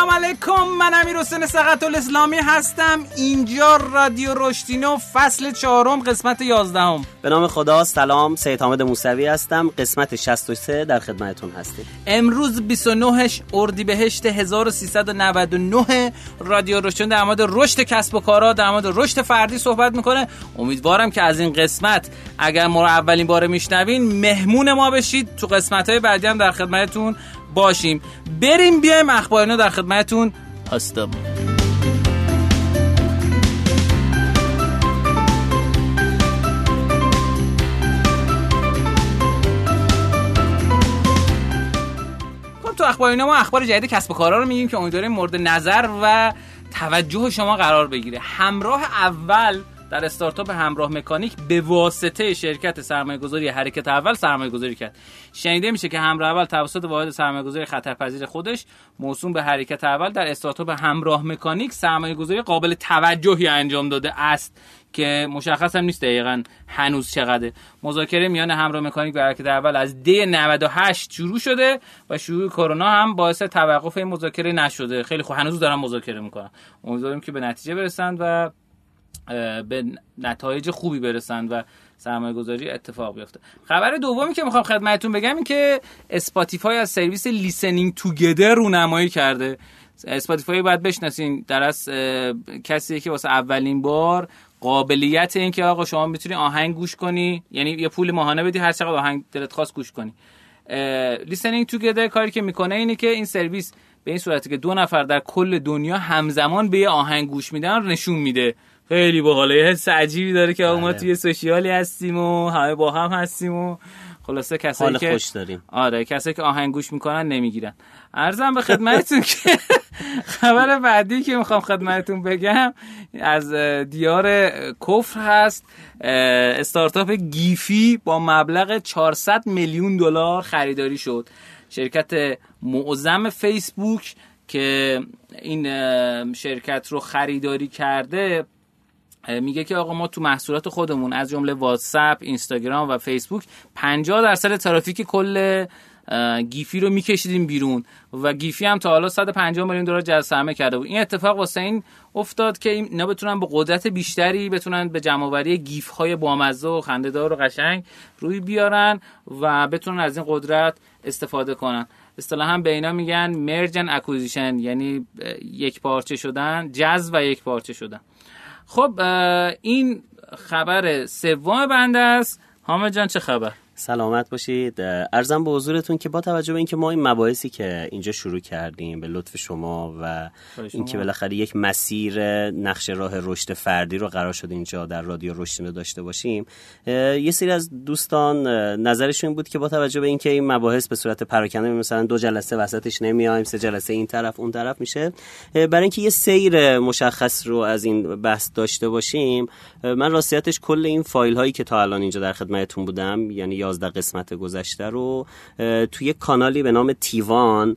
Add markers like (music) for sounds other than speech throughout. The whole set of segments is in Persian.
سلام علیکم من امیر حسین سقط الاسلامی هستم. اینجا رادیو رشتینو فصل چهارم قسمت یازدهم. به نام خدا سلام. سید حامد موسوی هستم. قسمت 63 در خدمتتون هستیم. امروز 29 اردیبهشت 1399 رادیو رشتین در مورد رشد کسب و کارها در مورد رشد فردی صحبت می‌کنه. امیدوارم که از این قسمت اگر ما رو اولین بار میشنوین مهمون ما بشید. تو قسمت های بعدی هم در خدمتتون باشیم. بریم بیایم اخبارینو در خدمتتون. هستم خب تو اخبار ما اخبار جدید کسب و کارها رو میگیم که امیدواریم مورد نظر و توجه شما قرار بگیره. همراه اول در استارتاپ همراه مکانیک به واسطه شرکت سرمایه گذاری حرکت اول سرمایه گذاری کرد. شنیده میشه که همراه اول توسط واحد سرمایه گذاری خطرپذیر خودش موسوم به حرکت اول در استارتاپ همراه مکانیک سرمایه گذاری قابل توجهی انجام داده است که مشخص هم نیست دقیقا هنوز چقدره. مذاکره میان همراه مکانیک و حرکت اول از دی 98 شروع شده و شروع کرونا هم باعث توقف این مذاکره نشده. خیلی خوب هنوز دارن مذاکره می‌کنن امیدواریم که به نتیجه برسند و به نتایج خوبی برسند و سرمایه گذاری اتفاق بیفته. خبر دومی که می‌خوام خدمتتون بگم این که Spotify از سرویس Listening Together رونمایی کرده. Spotify باید بشناسین. در از کسی که واسه اولین بار قابلیت این که آقا شما می‌تونی آهنگ گوش کنی یعنی یه پول ماهانه بدی هر چقدر آهنگ دلت خواست گوش کنی. Listening Together کاری که می‌کنه اینه که این سرویس به این صورتی که دو نفر در کل دنیا همزمان به یه آهنگ گوش میدن نشون میده. خیلی باحاله. یه حس عجیبی داره که ما توی سوشیالی هستیم و همه با هم هستیم و خلاصه کسایی که خوش داریم. آره کسایی که آهنگ گوش می‌کنن نمی‌گیرن. ارزم به خدمتتون که (laughs) خبر بعدی که می‌خوام خدمتتون بگم از دیار کفر هست. استارتاپ گیفی با مبلغ 400 میلیون دلار خریداری شد. شرکت معظم فیسبوک که این شرکت رو خریداری کرده میگه که آقا ما تو محصولات خودمون از جمله واتساپ، اینستاگرام و فیسبوک 50 درصد ترافیک کل Giphy رو میکشیدیم بیرون و Giphy هم تا حالا 150 میلیون دلار جذب کرده بود. این اتفاق واسه این افتاد که اینا بتونن به قدرت بیشتری بتونن به جمعآوری گیف های بامزه و خنده‌دار و قشنگ روی بیارن و بتونن از این قدرت استفاده کنن. اصطلاحا به اینا میگن مرجن اکوزیشن یعنی یک پارچه شدن جذب و یک پارچه شدن. خب این خبر سوم بنده است. حامد جان چه خبر؟ سلامت باشید. ارزم به حضورتون که با توجه به اینکه ما این مباحثی که اینجا شروع کردیم به لطف شما و اینکه بالاخره یک مسیر نقش راه رشد فردی رو قرار شد اینجا در رادیو رشد داشته باشیم یه سری از دوستان نظرشون بود که با توجه به اینکه این مباحث به صورت پراکنده مثلا دو جلسه وسطش نمیایم سه جلسه این طرف اون طرف میشه برای اینکه یه سیر مشخص رو از این بحث داشته باشیم من راستیتش کل این فایل هایی که تا الان اینجا در خدمتتون بودم یعنی 11 قسمت گذشته رو توی کانالی به نام تیوان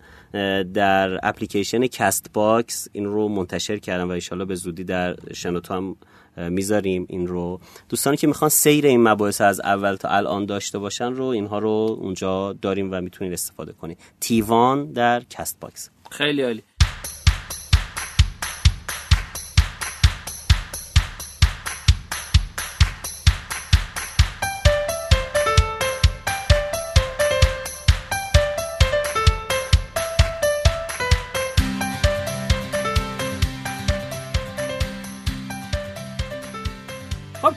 در اپلیکیشن Castbox این رو منتشر کردم و ایشالا به زودی در شنوتو هم می‌ذاریم این رو. دوستانی که می‌خوان سیر این مباحث از اول تا الان داشته باشن رو اینها رو اونجا داریم و می‌تونید استفاده کنید. تیوان در Castbox خیلی عالی.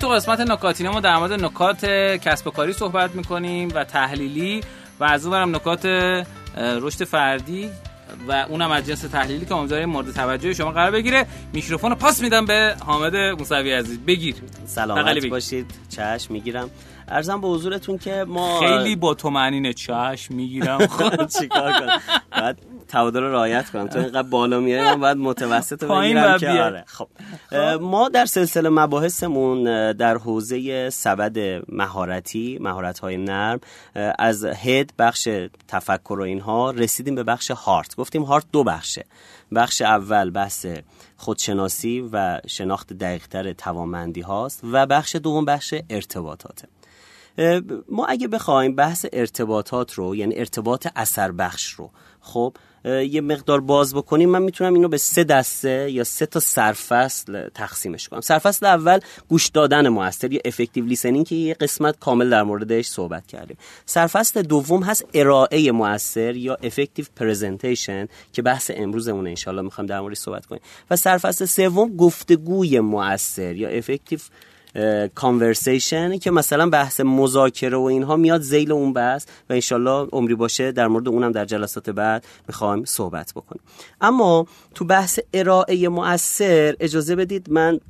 تو قسمت نکاتینه ما در مورد نکات کسب و کاری صحبت می‌کنیم و تحلیلی و از اونورم نکات رشد فردی و اونم از جنس تحلیلی که امیدواریم مورد توجه شما قرار بگیره. میکروفون رو پاس میدم به حامد موسوی عزیز. بگیر. سلامت باشید. چشم می‌گیرم. ارزم به حضورتون که ما خیلی با تو معنی چشم می‌گیرم. خب (laughs) چیکار کنم؟ بعد تعادل رو رعایت کنم. تو اینقدر بالا میای من باید متوسط رو بگیرم که آره. خب. ما در سلسله مباحثمون در حوزه سبد مهارتی مهارت های نرم از هد بخش تفکر و اینها رسیدیم به بخش هارت گفتیم هارت دو بخشه. بخش اول بحث خودشناسی و شناخت دقیقتر توانمندی هاست و بخش دوم بخش ارتباطاته. ما اگه بخوایم بحث ارتباطات رو یعنی ارتباط اثر بخش رو خب یه مقدار باز بکنیم من می‌تونم اینو به سه دسته یا سه تا سرفصل تقسیمش کنم. سرفصل اول گوش دادن موثر یا effective listening که یه قسمت کامل در موردش صحبت کردیم. سرفصل دوم هست ارائه موثر یا effective presentation که بحث امروزمونه انشالله می‌خوام در موردش صحبت کنیم. و سرفصل سوم گفتگوی موثر یا effective conversation که مثلا بحث مذاکره و اینها میاد ذیل اون بحث و انشالله عمری باشه در مورد اونم در جلسات بعد می‌خوایم صحبت بکنیم. اما تو بحث ارائه مؤثر اجازه بدید من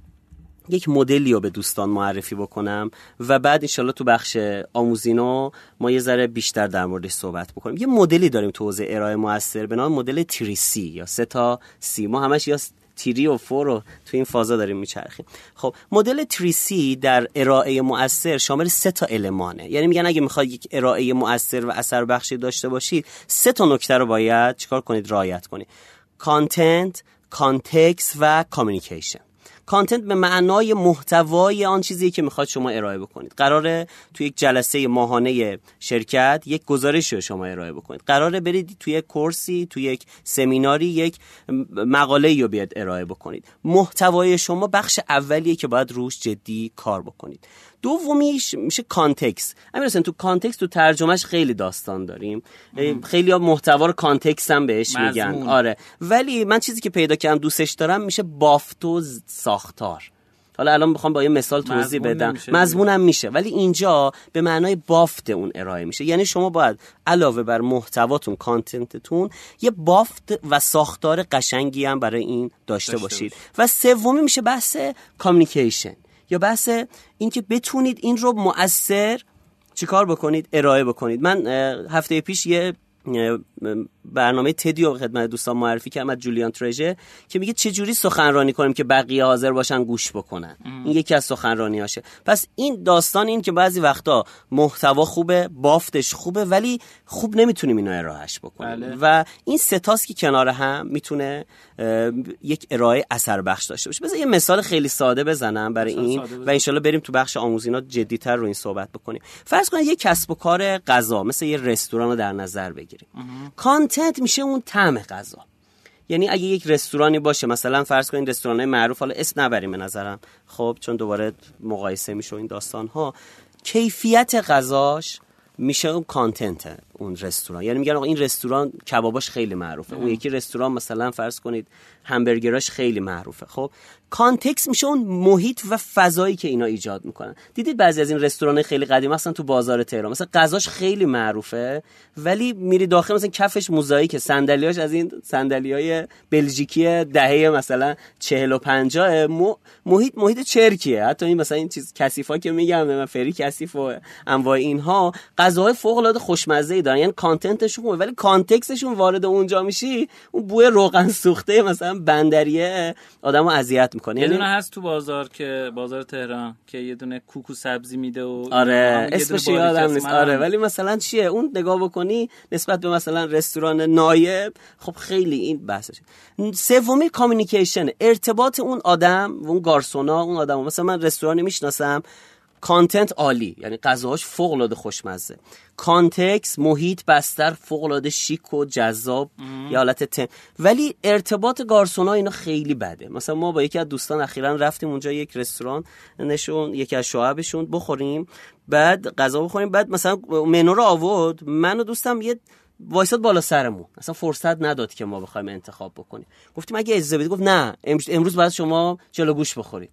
یک مدلی رو به دوستان معرفی بکنم و بعد انشالله تو بخش آموزینا ما یه ذره بیشتر در موردش صحبت بکنیم. یه مدلی داریم تو حوزه ارائه موثر به نام مدل تریسی یا سه تا سی ما همش یا تیری و فور رو تو این فازا داریم میچرخیم. خب مدل تریسی در ارائه مؤثر شامل سه تا المانه. یعنی میگن اگه می‌خواد یک ارائه مؤثر و اثر بخشی داشته باشید سه تا نکته رو باید چیکار کنید؟ رعایت کنید content context و communication content به معنای محتوای آن چیزی که می‌خواد شما ارائه بکنید. قراره تو یک جلسه ماهانه شرکت یک گزارش رو شما ارائه بکنید. قراره برید توی یک course ی توی یک سمیناری یک مقاله رو بیاد ارائه بکنید. محتوای شما بخش اولیه که باید روش جدی کار بکنید. دومیش میشه context. امیر تو context تو ترجمهش خیلی داستان داریم. خیلی ها محتوا رو context هم بهش میگن. آره. ولی من چیزی که پیدا کردم دوستش دارم میشه بافت و ساختار. حالا الان بخوام با یه مثال توضیح بدم. مضمونم میشه. ولی اینجا به معنای بافت اون ارائه میشه. یعنی شما باید علاوه بر محتواتون content تون یه بافت و ساختار قشنگی هم برای این داشته باشید. و سومی میشه بحث communication. یا بحث اینکه بتونید این رو مؤثر چیکار بکنید؟ ارائه بکنید. من هفته پیش یه برنامه تدی رو خدمت دوستان معرفی کردم از جولیان ترژه که میگه چه جوری سخنرانی کنیم که بقیه حاضر باشن گوش بکنن. این یکی از سخنرانی هاشه. پس این داستان این که بعضی وقتا محتوا خوبه بافتش خوبه ولی خوب نمی‌تونیم اینو ارائهش بکنیم. بله. و این ستاست که کنار هم می‌تونه یک ارائه اثر بخش داشته باشه. بذار یه مثال خیلی ساده بزنم برای این و انشالله بریم تو بخش آموزینا جدیتر رو این صحبت بکنیم. فرض کنید یه کسب و کار غذا مثل یه رستوران رو در نظر بگیریم. content میشه اون طعم غذا. یعنی اگه یک رستورانی باشه مثلا فرض کنید رستوران معروف حالا اسم نبریم به نظرم. خب چون دوباره مقایسه میشه این داستان ها کیفیت غذاش میشه اون content. اون رستوران. یعنی میگن آقا این رستوران کباباش خیلی معروفه. اون یکی رستوران مثلا فرض کنید همبرگراش خیلی معروفه. خب context میشه اون محیط و فضایی که اینا ایجاد می‌کنن. دیدید بعضی از این رستوران خیلی قدیم مثلا تو بازار تهران. مثلا غذاش خیلی معروفه ولی میری داخل مثلا کفش موزاییک صندلیاش از این صندلیای بلژیکی دهه مثلا 40 و 50 محیط محیط چرکیه. حتی این مثلا این چیز کثیفا که میگم من فری کثیف و انواع اینها غذاهای فوق العاده خوشمزه دارن یعنی کانتنتشون ولی کانتکستشون وارد اونجا میشی اون بوی روغن سوخته مثلا بندریه آدمو اذیت می‌کنه. یه یعنی دونه هست تو بازار که بازار تهران که یه دونه کوکو سبزی میده و آره اسمش یادم نیست. آره ولی مثلا چیه؟ اون نگاه بکنی نسبت به مثلا رستوران نایب خب خیلی این بحثش سومی communication ارتباط اون آدم و اون گارسونا اون آدم مثلا من رستورانی می‌شناسم content عالی یعنی غذاهاش فوق العاده خوشمزه. context محیط بستر فوق العاده شیک و جذاب یا حالت تم ولی ارتباط گارسونا اینا خیلی بده. مثلا ما با یکی از دوستان اخیرا رفتیم اونجا یک رستوران نشون یکی از شعبشون بخوریم بعد غذا بخوریم بعد مثلا منو رو آورد من و دوستم یه وایساد بالا سرمون. اصلا فرصت نداد که ما بخوایم انتخاب بکنیم. گفتیم اگه اجازه بدید گفت نه امروز بعد شما جلو گوش بخورید.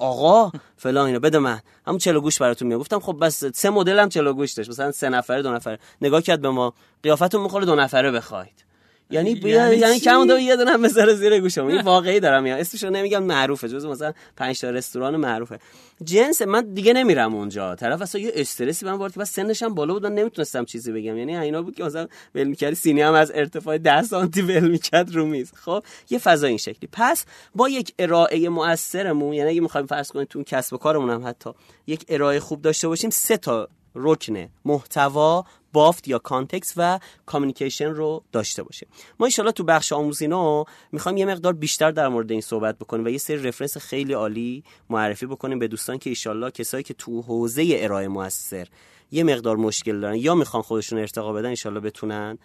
آقا فلان اینا بده من. همون چلو گوش براتون میگم گفتم خب بس سه مدل هم چلو گوش داشت مثلا سه نفره دو نفره. نگاه کرد به ما. قیافتون می‌خوره دو نفره بخواید. یعنی یعنی, یعنی کم دو یه دونه بذاره زیر گوشم این واقعی دارم یا اسمشو نمیگم معروفه. جز مثلا 5 تا رستوران معروفه. جنس من دیگه نمیرم اونجا. طرف اصلا یه استرسی من وارد که بس سنش هم بالا بود. من نمی‌تونستم چیزی بگم. یعنی اینا بود که مثلا ول می‌کردی. سینی هم از ارتفاع 10 سانتی ول می‌کرد رو میز. خب یه فضا این شکلی. پس با یک ارائه مؤثرمون یعنی اگه می‌خوایم فرض کنیم تو کسب و کارمون هم حتی یک ارائه خوب داشته باشیم سه تا رکن محتوا بافت یا context و communication رو داشته باشه. ما انشالله تو بخش آموزینو می‌خوایم یه مقدار بیشتر در مورد این صحبت بکنیم و یه سری reference خیلی عالی معرفی بکنیم به دوستان که ایشالله کسایی که تو حوزه ارائه موثر یه مقدار مشکل دارن یا می‌خوان خودشون ارتقا بدن انشالله بتونن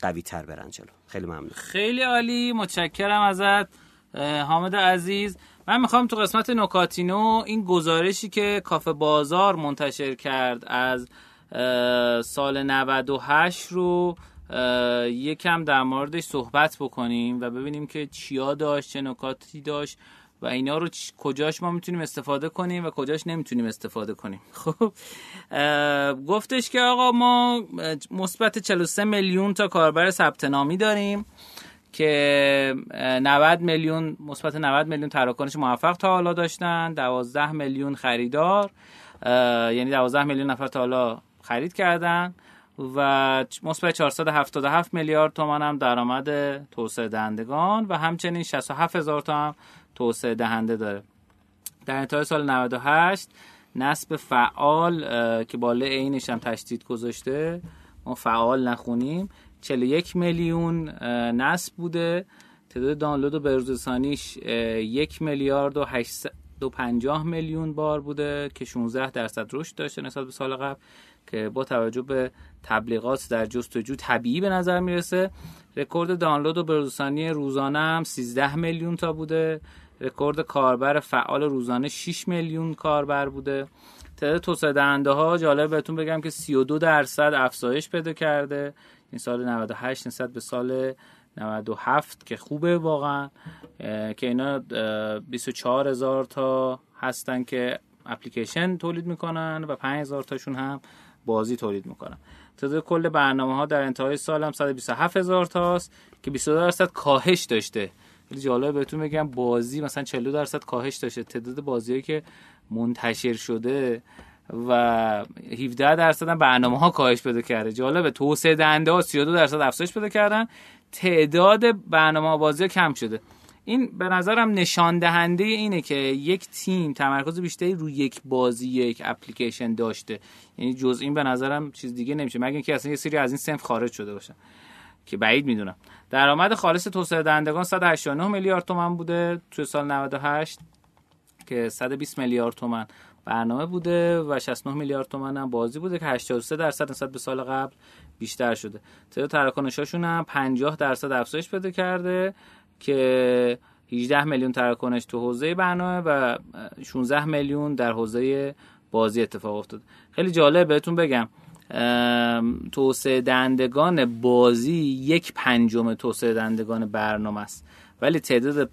قوی تر برن جلو. خیلی ممنون. خیلی عالی متشکرم ازت حامد عزیز. من می‌خوام تو قسمت نکاتینو این گزارشی که کافه بازار منتشر کرد از سال 98 رو یکم در موردش صحبت بکنیم و ببینیم که چیا داشت چه نکاتی داشت و اینا رو کجاش ما می‌تونیم استفاده کنیم و کجاش نمی‌تونیم استفاده کنیم. (laughs) خب گفتش که آقا ما مثبت 43 میلیون تا کاربر ثبت نامی داریم که 90 میلیون مثبت 90 میلیون تراکنش موفق تا حالا داشتن 12 میلیون خریدار یعنی 12 میلیون نفر تا حالا خرید کردن و مثبت 477 میلیارد تومان هم درآمد توسعه دهندگان و همچنین 67 هزار تا هم توسعه دهنده داره. در انتهای سال 98 نصب فعال که بالا عینش هم تشدید گذاشته ما فعال نخونیم 41 میلیون نصب بوده. تعداد دانلود و بروزرسانیش یک میلیارد و 850 میلیون بار بوده که 16 درصد رشد داشته نسبت به سال قبل. که با توجه به تبلیغات در جستجو طبیعی به نظر می‌رسه رکورد دانلود و بروزرسانی روزانه هم 13 میلیون تا بوده. رکورد کاربر فعال روزانه 6 میلیون کاربر بوده. تعداد توسعه دهنده ها جالب بهتون بگم که 32 درصد افزایش پیدا کرده. این سال 98 نسبت به سال 97 که خوبه واقعا که اینا 24 هزار تا هستن که اپلیکیشن تولید می‌کنن و 5 هزار تاشون هم بازی تولید می‌کنن تعداد کل برنامه ها در انتهای سال هم 127 هزار تاست که 22 درصد کاهش داشته. خیلی جالب بهتون بگم بازی مثلا 40 درصد کاهش داشته. تعداد بازیایی که منتشر شده و 17 درصد هم برنامه ها کاهش پیدا کرده. جالبه توسعه دهنده ها 32 درصد افزایش پیدا کردن. تعداد برنامه بازی کم شده. این به نظرم نشان دهنده اینه که یک تیم تمرکز بیشتری روی یک بازی یک اپلیکیشن داشته. یعنی جز این به نظرم چیز دیگه نمیشه. مگه اینکه اصلا یه سری از این سنف خارج شده باشن که بعید می‌دونم. درآمد خالص توسعه دهندگان 189 میلیارد تومان بوده توی سال 98 که 120 میلیارد تومان برنامه بوده و 69 میلیارد تومان هم بازی بوده که 83 درصد نسبت به سال قبل بیشتر شده. تعداد تراکنشاشون هم 50 درصد افزایش پیدا کرده. که 18 میلیون تراکنش تو حوزه برنامه و 16 میلیون در حوزه بازی اتفاق افتاد. خیلی جالب بهتون بگم توسعه دهندگان بازی یک پنجم توسعه دهندگان برنامه است. ولی تعداد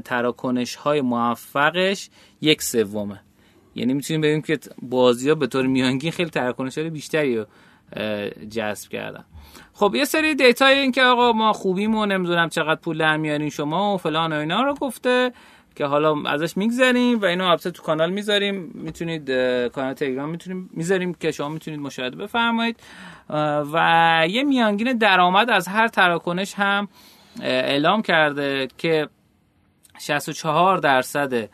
تراکنش های موفقش یک سومه. یعنی می‌تونیم ببینیم که بازی ها به طور میانگین خیلی تراکنش های بیشتری جذب کردن. خب یه سری دیتای این که آقا ما خوبیم و نمی‌دونم چقدر پول در میارین شما و فلان و اینا رو گفته که حالا ازش میگذریم و اینو البته تو کانال می‌ذاریم. می‌تونید کانال تلگرام می‌تونیم می‌ذاریم که شما می‌تونید مشاهده بفرمایید. و یه میانگین درآمد از هر تراکنش هم اعلام کرده که 64 درصد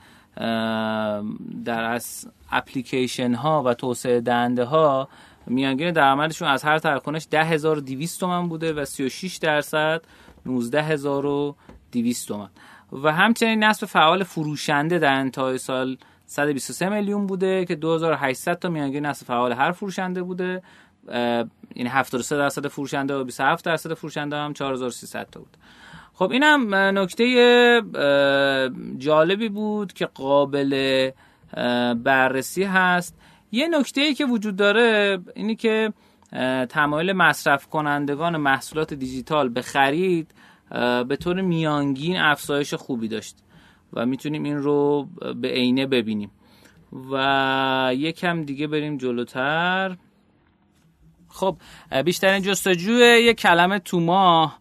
در از اپلیکیشن ها و توسعه دهنده ها میانگین درآمدشون از هر تراکنش 10200 تومن بوده و 36 درصد 19200 تومن و همچنین نصب فعال فروشنده در انتهای سال 123 میلیون بوده که 2800 تا میانگین نصب فعال هر فروشنده بوده. این 73 درصد فروشنده و 27 درصد فروشنده هم 4300 تا بود. خب اینم نکته جالبی بود که قابل بررسی هست. یه نکته ای که وجود داره اینی که تمایل مصرف کنندگان محصولات دیجیتال به خرید به طور میانگین افزایش خوبی داشت و می‌تونیم این رو به عینه ببینیم. و یکم دیگه بریم جلوتر. خب بیشترین جستجوی یک کلمه تو ماه.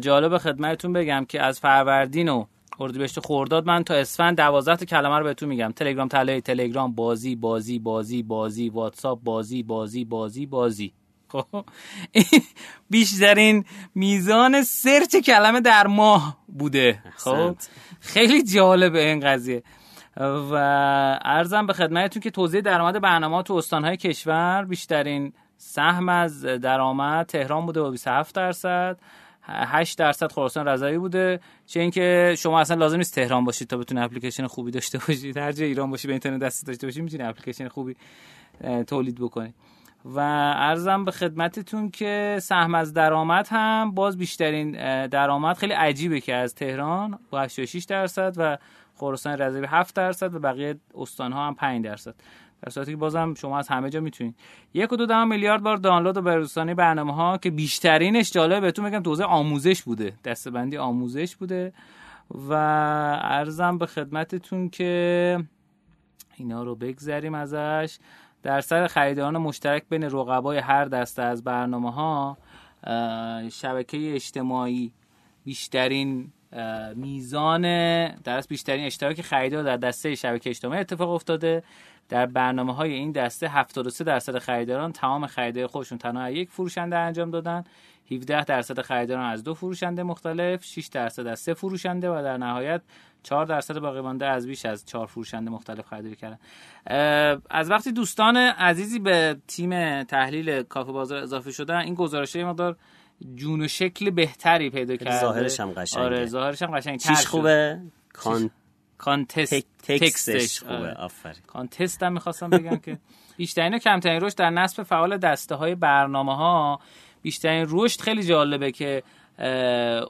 جالب خدمتتون بگم که از فروردین و اردیبهشت خورداد من تا اسفند 12 کلمه رو بهتون میگم. تلگرام تله تلگرام بازی بازی بازی بازی واتساپ بازی بازی بازی بازی. خب بیشترین میزان سرچ کلمه در ماه بوده. خب خیلی جالبه این قضیه. و ارزم به خدمتتون که توضیح درآمد برنامه تو استانهای کشور بیشترین سهم از درآمد تهران بوده با 27 درصد. 8 درصد خراسان رضوی بوده چه اینکه شما اصلا لازم نیست تهران باشید تا بتونید اپلیکیشن خوبی داشته باشید. هر جای ایران باشی به اینترنت دست داشته باشید می‌تونید اپلیکیشن خوبی تولید بکنید و ارزم به خدمتتون که سهم از درآمد هم باز بیشترین درآمد خیلی عجیبه که از تهران با 86 درصد و خراسان رضوی 7 درصد و بقیه استانها هم 5 درصد. در صورتی که بازم شما از همه جا می‌تونید یک و دو دهم میلیارد بار دانلود و بروزرسانی برنامه ها که بیشترینش جالبه. بهتون میگم توزیع آموزش بوده. دستبندی آموزش بوده. و ارزم به خدمتتون که اینا رو بگذریم ازش. در سر خریداران مشترک بین رقبای هر دسته از برنامه ها شبکه اجتماعی بیشترین میزان در بیشترین اشتراک خریدار در دسته شبکه اجتماعی اتفاق افتاده. در برنامه های این دسته 73 درصد خریداران تمام خریدای خودشون تنها یک فروشنده انجام دادن. 17 درصد خریداران از دو فروشنده مختلف 6 درصد از سه فروشنده و در نهایت 4 درصد باقی مانده از بیش از 4 فروشنده مختلف خریداری کردن. از وقتی دوستان عزیزی به تیم تحلیل کافه بازار اضافه شدن این گزارشه مقدار جون و شکل بهتری پیدا کرده. ظاهرش هم قشنگه. آره ظاهرش هم قشنگه چیش خوبه؟ کان کانتست تکستش خوبه. آره. آفرین. کانتست هم می‌خواستم بگم که بیشترین و کمترین رشد در نصب فعال دسته های برنامه ها بیشترین رشد خیلی جالبه که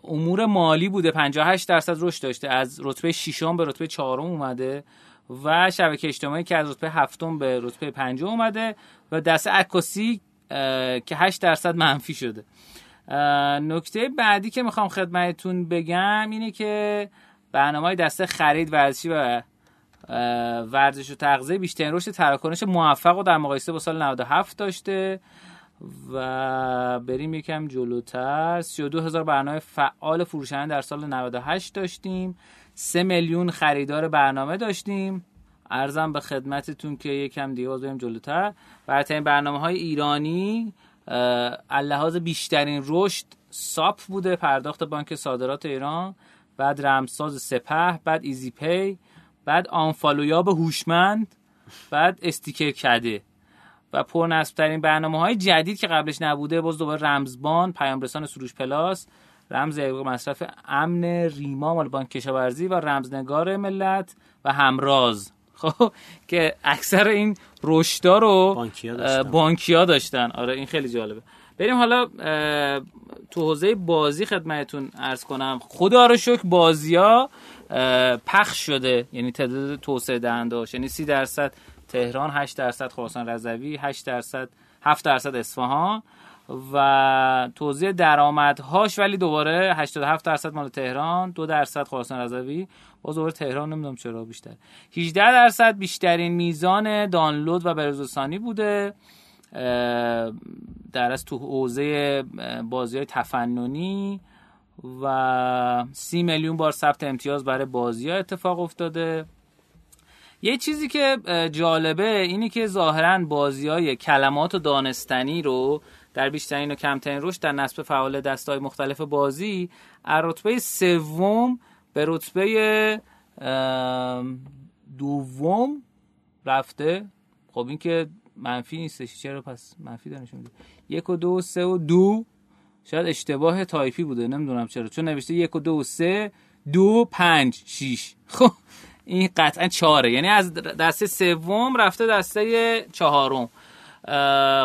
امور مالی بوده. 58 درصد رشد داشته. از رتبه ششم به رتبه چهارم اومده و شبکه اجتماعی که از رتبه هفتم به رتبه پنجم اومده و دسته عکاسی که 8 درصد منفی شده. نکته بعدی که می‌خوام خدمتتون بگم اینه که برنامه های دسته خرید ورزشی و ورزش و تغذیه بیشترین رشد تراکنش موفق و در مقایسه با سال 97 داشته و بریم یکم جلوتر. 32 هزار برنامه فعال فروشنده در سال 98 داشتیم. 3 میلیون خریدار برنامه داشتیم. ارزم به خدمتتون که یکم دیگه بریم جلوتر. برترین برنامه های ایرانی اللحاظ بیشترین رشد ساپ بوده پرداخت بانک صادرات ایران بعد رمساز سپه بعد ایزی پی بعد آنفالویاب هوشمند بعد استیکر کده. و ترین برنامه های جدید که قبلش نبوده باز دوباره رمزبان پیام رسان سروش پلاس رمز مصرف امن ریما مال بانک کشاورزی و رمزنگار ملت و همراز. خب که اکثر این رشدا رو بانکیا داشتن. بانکیا داشتن. آره این خیلی جالبه. بریم حالا تو حوزه بازی خدمتتون ارز کنم. خدا رو شکر بازی ها پخش شده. یعنی تعداد توسعه دهنده یعنی 30 درصد تهران 8 درصد خراسان رضوی 8 درصد 7 درصد اصفهان. و توزیع درآمدهاش ولی دوباره 87 درصد مال تهران 2 درصد خراسان رضوی. باز دوباره تهران نمی‌دونم چرا بیشتر. 18 درصد بیشترین میزان دانلود و بروزرسانی بوده در از تو حوزه بازی های تفننی و سی میلیون بار ثبت امتیاز برای بازی ها اتفاق افتاده. یه چیزی که جالبه اینه که ظاهرا بازی های کلمات و دانستنی رو در بیشترین و کمترین رشد در نصب فعال دستای مختلف بازی از رتبه سوم به رتبه دوم رفته. خب این که منفی نیستش. چرا؟ پس منفی دانش میده. یک و دو سه و دو. شاید اشتباه تایپی بوده. نمی‌دونم چرا. چون نوشته یک و دو سه دو پنج شیش. (laughs) خب این قطعا چهاره. یعنی از دسته سوم رفته دسته چهارم.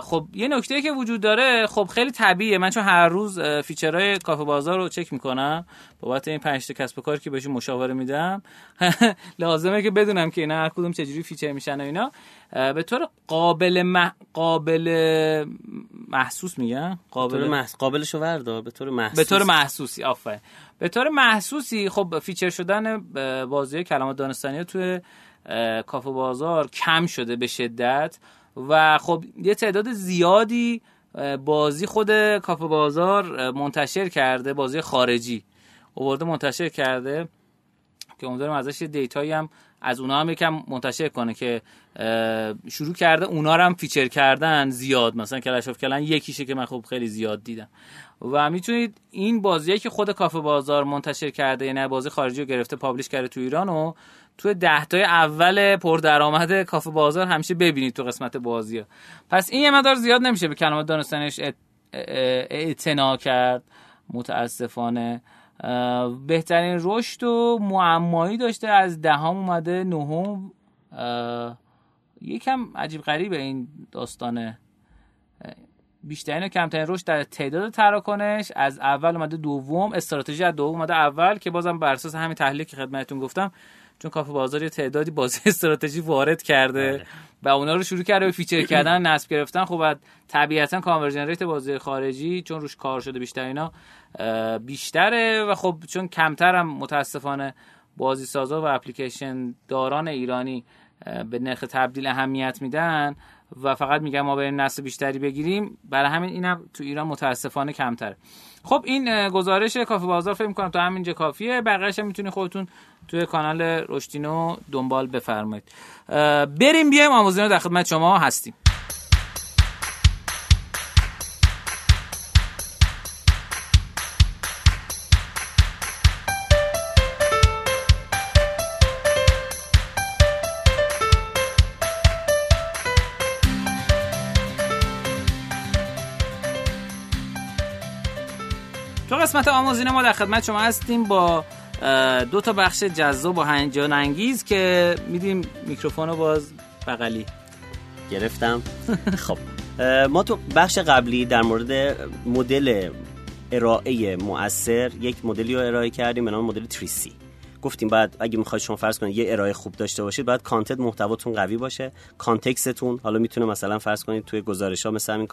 خب یه نکته که وجود داره خب خیلی طبیعیه. من چون هر روز feature های کافه بازار رو چک می‌کنم بابت این پنج تا کسب و کار که بهشون مشاوره میدم. (laughs) لازمه که بدونم که اینا هر کدوم چجوری feature میشن و اینا. به طور قابل مح... قابل محسوس میگن قابل محس... قابلشو وردار به طور محسوس. به طور محسوسی آفرین. به طور محسوسی خب فیچر شدن بازی کلمات دانستانی توی کافه بازار کم شده به شدت. و خب یه تعداد زیادی بازی خود کافه بازار منتشر کرده بازی خارجی اوورده منتشر کرده که امیدوارم ازش data یی هم از اونا هم یکم منتشر کنه که شروع کرده اونا رو هم feature کردن زیاد. مثلا Clash of Clans یکیشه که من خب خیلی زیاد دیدم. و می‌تونید این بازیه که خود کافه بازار منتشر کرده یعنی بازی خارجی رو گرفته publish کرده تو ایران و توی دهتای اول پردرآمد کافه بازار همیشه ببینید تو قسمت بازی ها. پس این یه مقدار زیاد نمیشه به کلمات دانستنش اعتنا کرد. متاسفانه. بهترین رشد و معمایی داشته. از دهم اومده نهم. یکم عجیب غریبه این داستانه. بیشترین و کمترین رشد در تعداد تراکنش. از اول اومده دوم. استراتژی از دوم اومده اول که بازم بر اساس همین تحلیلی که خدمتتون گفتم چون کافه بازار یه تعدادی بازی (laughs) استراتژی وارد کرده بله. و اونا رو شروع کرده به feature کردن نصب گرفتن. خب طبیعتا conversion rate بازی خارجی چون روش کار شده بیشتر اینا بیشتره و خب چون کمتر هم متاسفانه بازی سازا و اپلیکیشن داران ایرانی به نرخ تبدیل اهمیت میدن و فقط میگم ما بریم نصب بیشتری بگیریم. برای همین اینم تو ایران متاسفانه کمتره. خب این گزارش کافه بازار فکر می‌کنم تو همینجا کافیه. بقیه‌اش هم می‌تونی خودتون توی کانال رشدینو دنبال بفرمایید. بریم بیایم. آموزینو در خدمت شما هستیم. قسمت آموزین ما در خدمت شما هستیم با دو تا بخش جذاب و هیجان انگیز که میدیم میکروفون باز بغلی. گرفتم. (laughs) خب. ما تو بخش قبلی در مورد مدل ارائه مؤثر یک مدلی رو ارائه کردیم به نام مدل three C. گفتیم باید اگه می‌خواید شما فرض کنید یه ارائه خوب داشته باشید باید content محتواتون قوی باشه context تون حالا می‌تونه مثلا فرض کنید توی گزارش ها مثل همین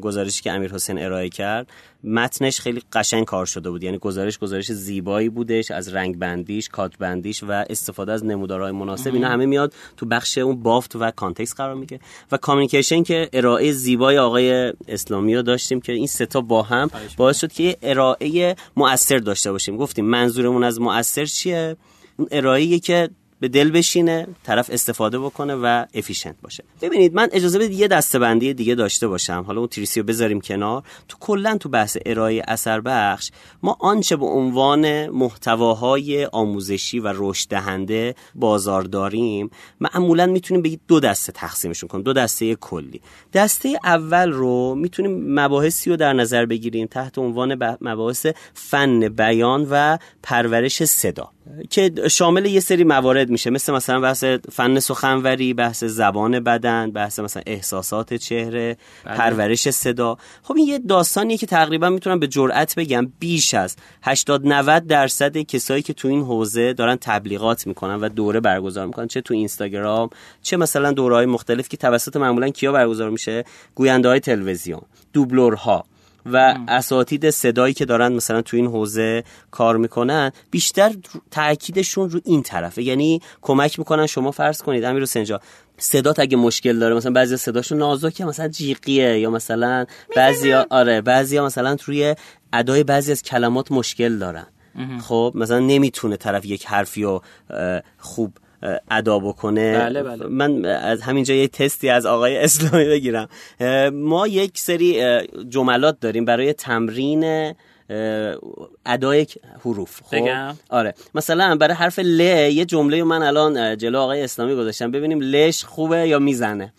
گزارشی که امیر حسین ارائه کرد متنش خیلی قشنگ کار شده بود. یعنی گزارش گزارش زیبایی بودش از رنگ بندیش کادربندیش و استفاده از نمودارهای مناسب. اینا همه میاد تو بخش اون بافت و context قرار می‌گیره و communication که ارائه زیبای آقای اسلامی رو داشتیم که این سه تا با هم باعث شد که ارائه مؤثر داشته باشیم. گفتیم منظورمون از مؤثر چیه؟ اون ارائه‌ای که به دل بشینه طرف استفاده بکنه و efficient باشه. ببینید من اجازه بدید یه دسته‌بندی دیگه داشته باشم. حالا اون three C رو بذاریم کنار. تو کلا تو بحث ارائه اثر بخش ما آنچه به عنوان محتواهای آموزشی و رشد دهنده بازار داریم معمولا می‌تونیم به دو دسته تقسیمشون کنیم. دو دسته کلی. دسته اول رو می‌تونیم مباحثی رو در نظر بگیریم تحت عنوان مباحث فن بیان و پرورش صدا. که شامل یه سری موارد میشه. مثل مثلا بحث فن سخنوری بحث زبان بدن بحث مثلا احساسات چهره بله. پرورش صدا. خب این یه داستانیه که تقریبا می‌تونم به جرئت بگم بیش از 80 90 درصد کسایی که تو این حوزه دارن تبلیغات می‌کنن و دوره برگزار می‌کنن چه تو اینستاگرام چه مثلا دوره های مختلف که توسط معمولا کیا برگزار میشه؟ گوینده های تلویزیون دوبلورها. و اساتید صدایی که دارن مثلا تو این حوزه کار می‌کنن بیشتر تاکیدشون رو این طرفه. یعنی کمک می‌کنن شما فرض کنید امیر سنجا صدات اگه مشکل داره مثلا بعضی صداشون نازکه مثلا جیقیه یا مثلا بعضی آره بعضی مثلا روی ادای بعضی از کلمات مشکل دارن. خب مثلا نمی‌تونه طرف یک حرفی رو خوب ادا بکنه. بله بله. من از همینجا یه تستی از آقای اسلامی بگیرم. ما یک سری جملات داریم برای تمرین ادای حروف. خب؟ بگم. آره. مثلا برای حرف ل یه جمله من الان جلو آقای اسلامی گذاشتم. ببینیم لش خوبه یا می‌زنه.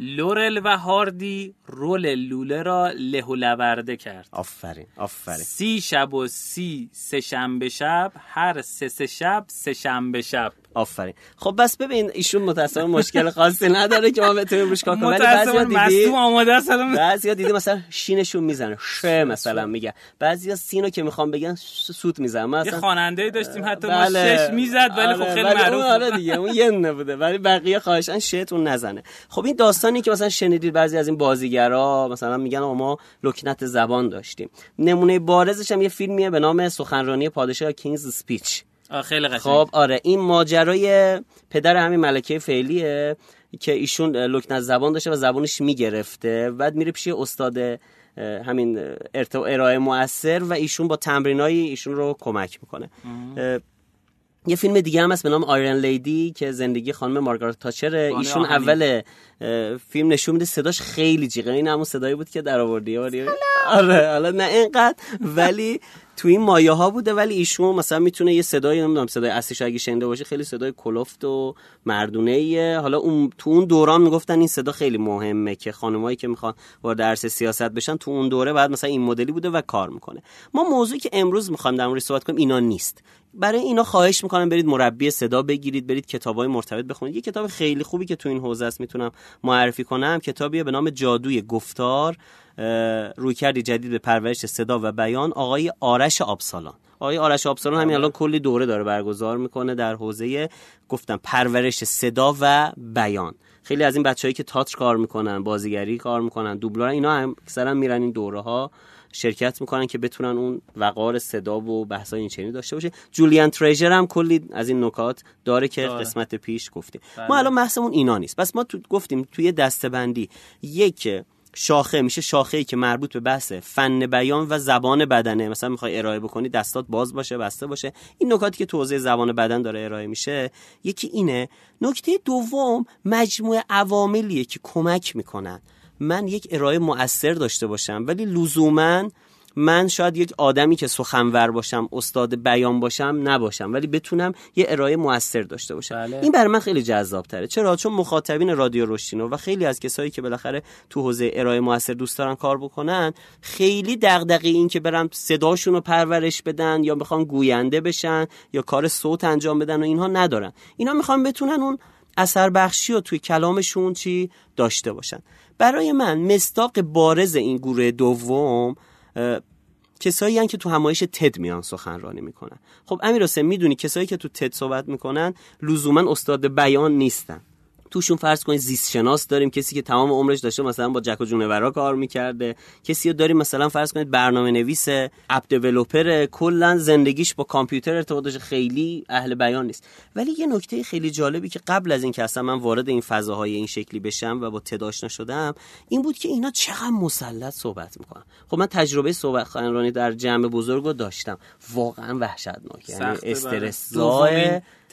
لورل و هاردی رول لوله را له لورده کرد. آفرین آفرین. سی شب و سی سه شنبه شب هر سه سه شب سه شنبه شب. آفرین. خب بس ببین ایشون متأسفانه مشکل خاصی نداره که ما بتونیم روش کار کنیم. ولی بعضیا دیدی؟ آماده است بعضیا دیدی مثلا شینشون می‌زنه (laughs) ش مثلا میگه بعضیا سینو که می‌خوام بگن سوت می‌زنه مثلا یه خواننده داشتیم حتی بله. ما شش می‌زد ولی خب خیلی آره، معروف آره دیگه اون یه نبوده ولی بقیه خواهشن شتون نزنه. خب این داستانی که مثلا شنیدید بعضی از این بازیگرا مثلا میگن ما لکنت زبان داشتیم. نمونه بارزش هم یه فیلمیه به نام سخنرانی پادشاه کینگز سپیچ. خیلی قشنگ. خب آره. این ماجرای پدر همین ملکه فعلیه که ایشون لکنت زبان داشته و زبانش می‌گرفته. بعد میره پیش استاد همین ارائه موثر و ایشون با تمرینای ایشون رو کمک می‌کنه. یه فیلم دیگه هم هست به نام آیرن لیدی که زندگی خانم مارگارت تاچر ایشون اول فیلم نشون میده صداش خیلی جیغه. این همون صدایی بود که در آوردی. آره حالا نه اینقدر ولی تو این مایه ها بوده ولی ایشون مثلا می‌تونه یه صدای نمی‌دونم صدای اصلیش اگه شنیده باشه خیلی صدای کلفت و مردونه ایه حالا اون تو اون دوران می‌گفتن این صدا خیلی مهمه که خانمایی که می‌خوان وارد درس سیاست بشن تو اون دوره بعد مثلا این مدلی بوده و کار می‌کنه. ما موضوعی که امروز می‌خوایم در مورد صحبت کنیم اینا نیست. برای اینا خواهش می‌کنم برید مربی صدا بگیرید برید کتابای مرتبط بخونید. یه کتاب خیلی خوبی که تو این حوزه است می‌تونم معرفی کنم کتابیه به نام جادوی گفتار. روی کردی جدید به پرورش صدا و بیان آقای آرش آبسالان. آقای آرش آبسالان همین الان کلی دوره داره برگزار می‌کنه در حوزه گفتم پرورش صدا و بیان. خیلی از این بچههایی که تاتر کار می‌کنن بازیگری کار می‌کنن دوبلور اینا هم اکثرا میرن این دوره ها شرکت می‌کنن که بتونن اون وقار صدا و بحثای این چنین داشته باشه. جولیان تریجر هم کلی از این نکات داره که داره. قسمت پیش گفتیم بله. ما الان بحثمون اینا نیست. بس ما تو گفتیم توی دستبندی یک شاخه میشه شاخه ای که مربوط به بحث فن بیان و زبان بدنه. مثلا می‌خوای ارائه بکنی دستات باز باشه بسته باشه. این نکاتی که توضیح زبان بدن داره ارائه میشه یکی اینه نکته دوم مجموعه عواملیه که کمک می‌کنن. من یک ارائه مؤثر داشته باشم ولی لزوما من شاید یک آدمی که سخنور باشم استاد بیان باشم نباشم ولی بتونم یه ارائه موثر داشته باشم. بله. این برای من خیلی جذاب تره چرا؟ چون مخاطبین رادیو رشتینو و خیلی از کسایی که بالاخره تو حوزه ارائه موثر دوست دارن کار بکنن خیلی دغدغه این که برم صداشون رو پرورش بدن یا می‌خوان گوینده بشن یا کار صوت انجام بدن و اینها ندارن. اینا می‌خوان بتونن اون اثر بخشی و توی کلامشون چی داشته باشن. برای من مستاق بارز این گروه دوم کسایی هن که تو همایش تد میان سخنرانی می‌کنن. خب امیر حسین می‌دونی کسایی که تو تد صحبت می‌کنن لزوما استاد بیان نیستن. توشون فرض کنید زیست شناس داریم کسی که تمام عمرش داشته مثلا با جک و جونورا کار می‌کرده کسی رو داریم مثلا فرض کنید برنامه نویس اپ دیولپر کلا زندگیش با کامپیوتر ارتباطش خیلی اهل بیان نیست. ولی یه نکته خیلی جالبی که قبل از اینکه اصلا من وارد این فضاهای این شکلی بشم و با تداش نشدم این بود که اینا چقدر مسلط صحبت می‌کنن. خب من تجربه صحبت خانرانی در جمع بزرگ رو داشتم. واقعا وحشتناک یعنی. استرس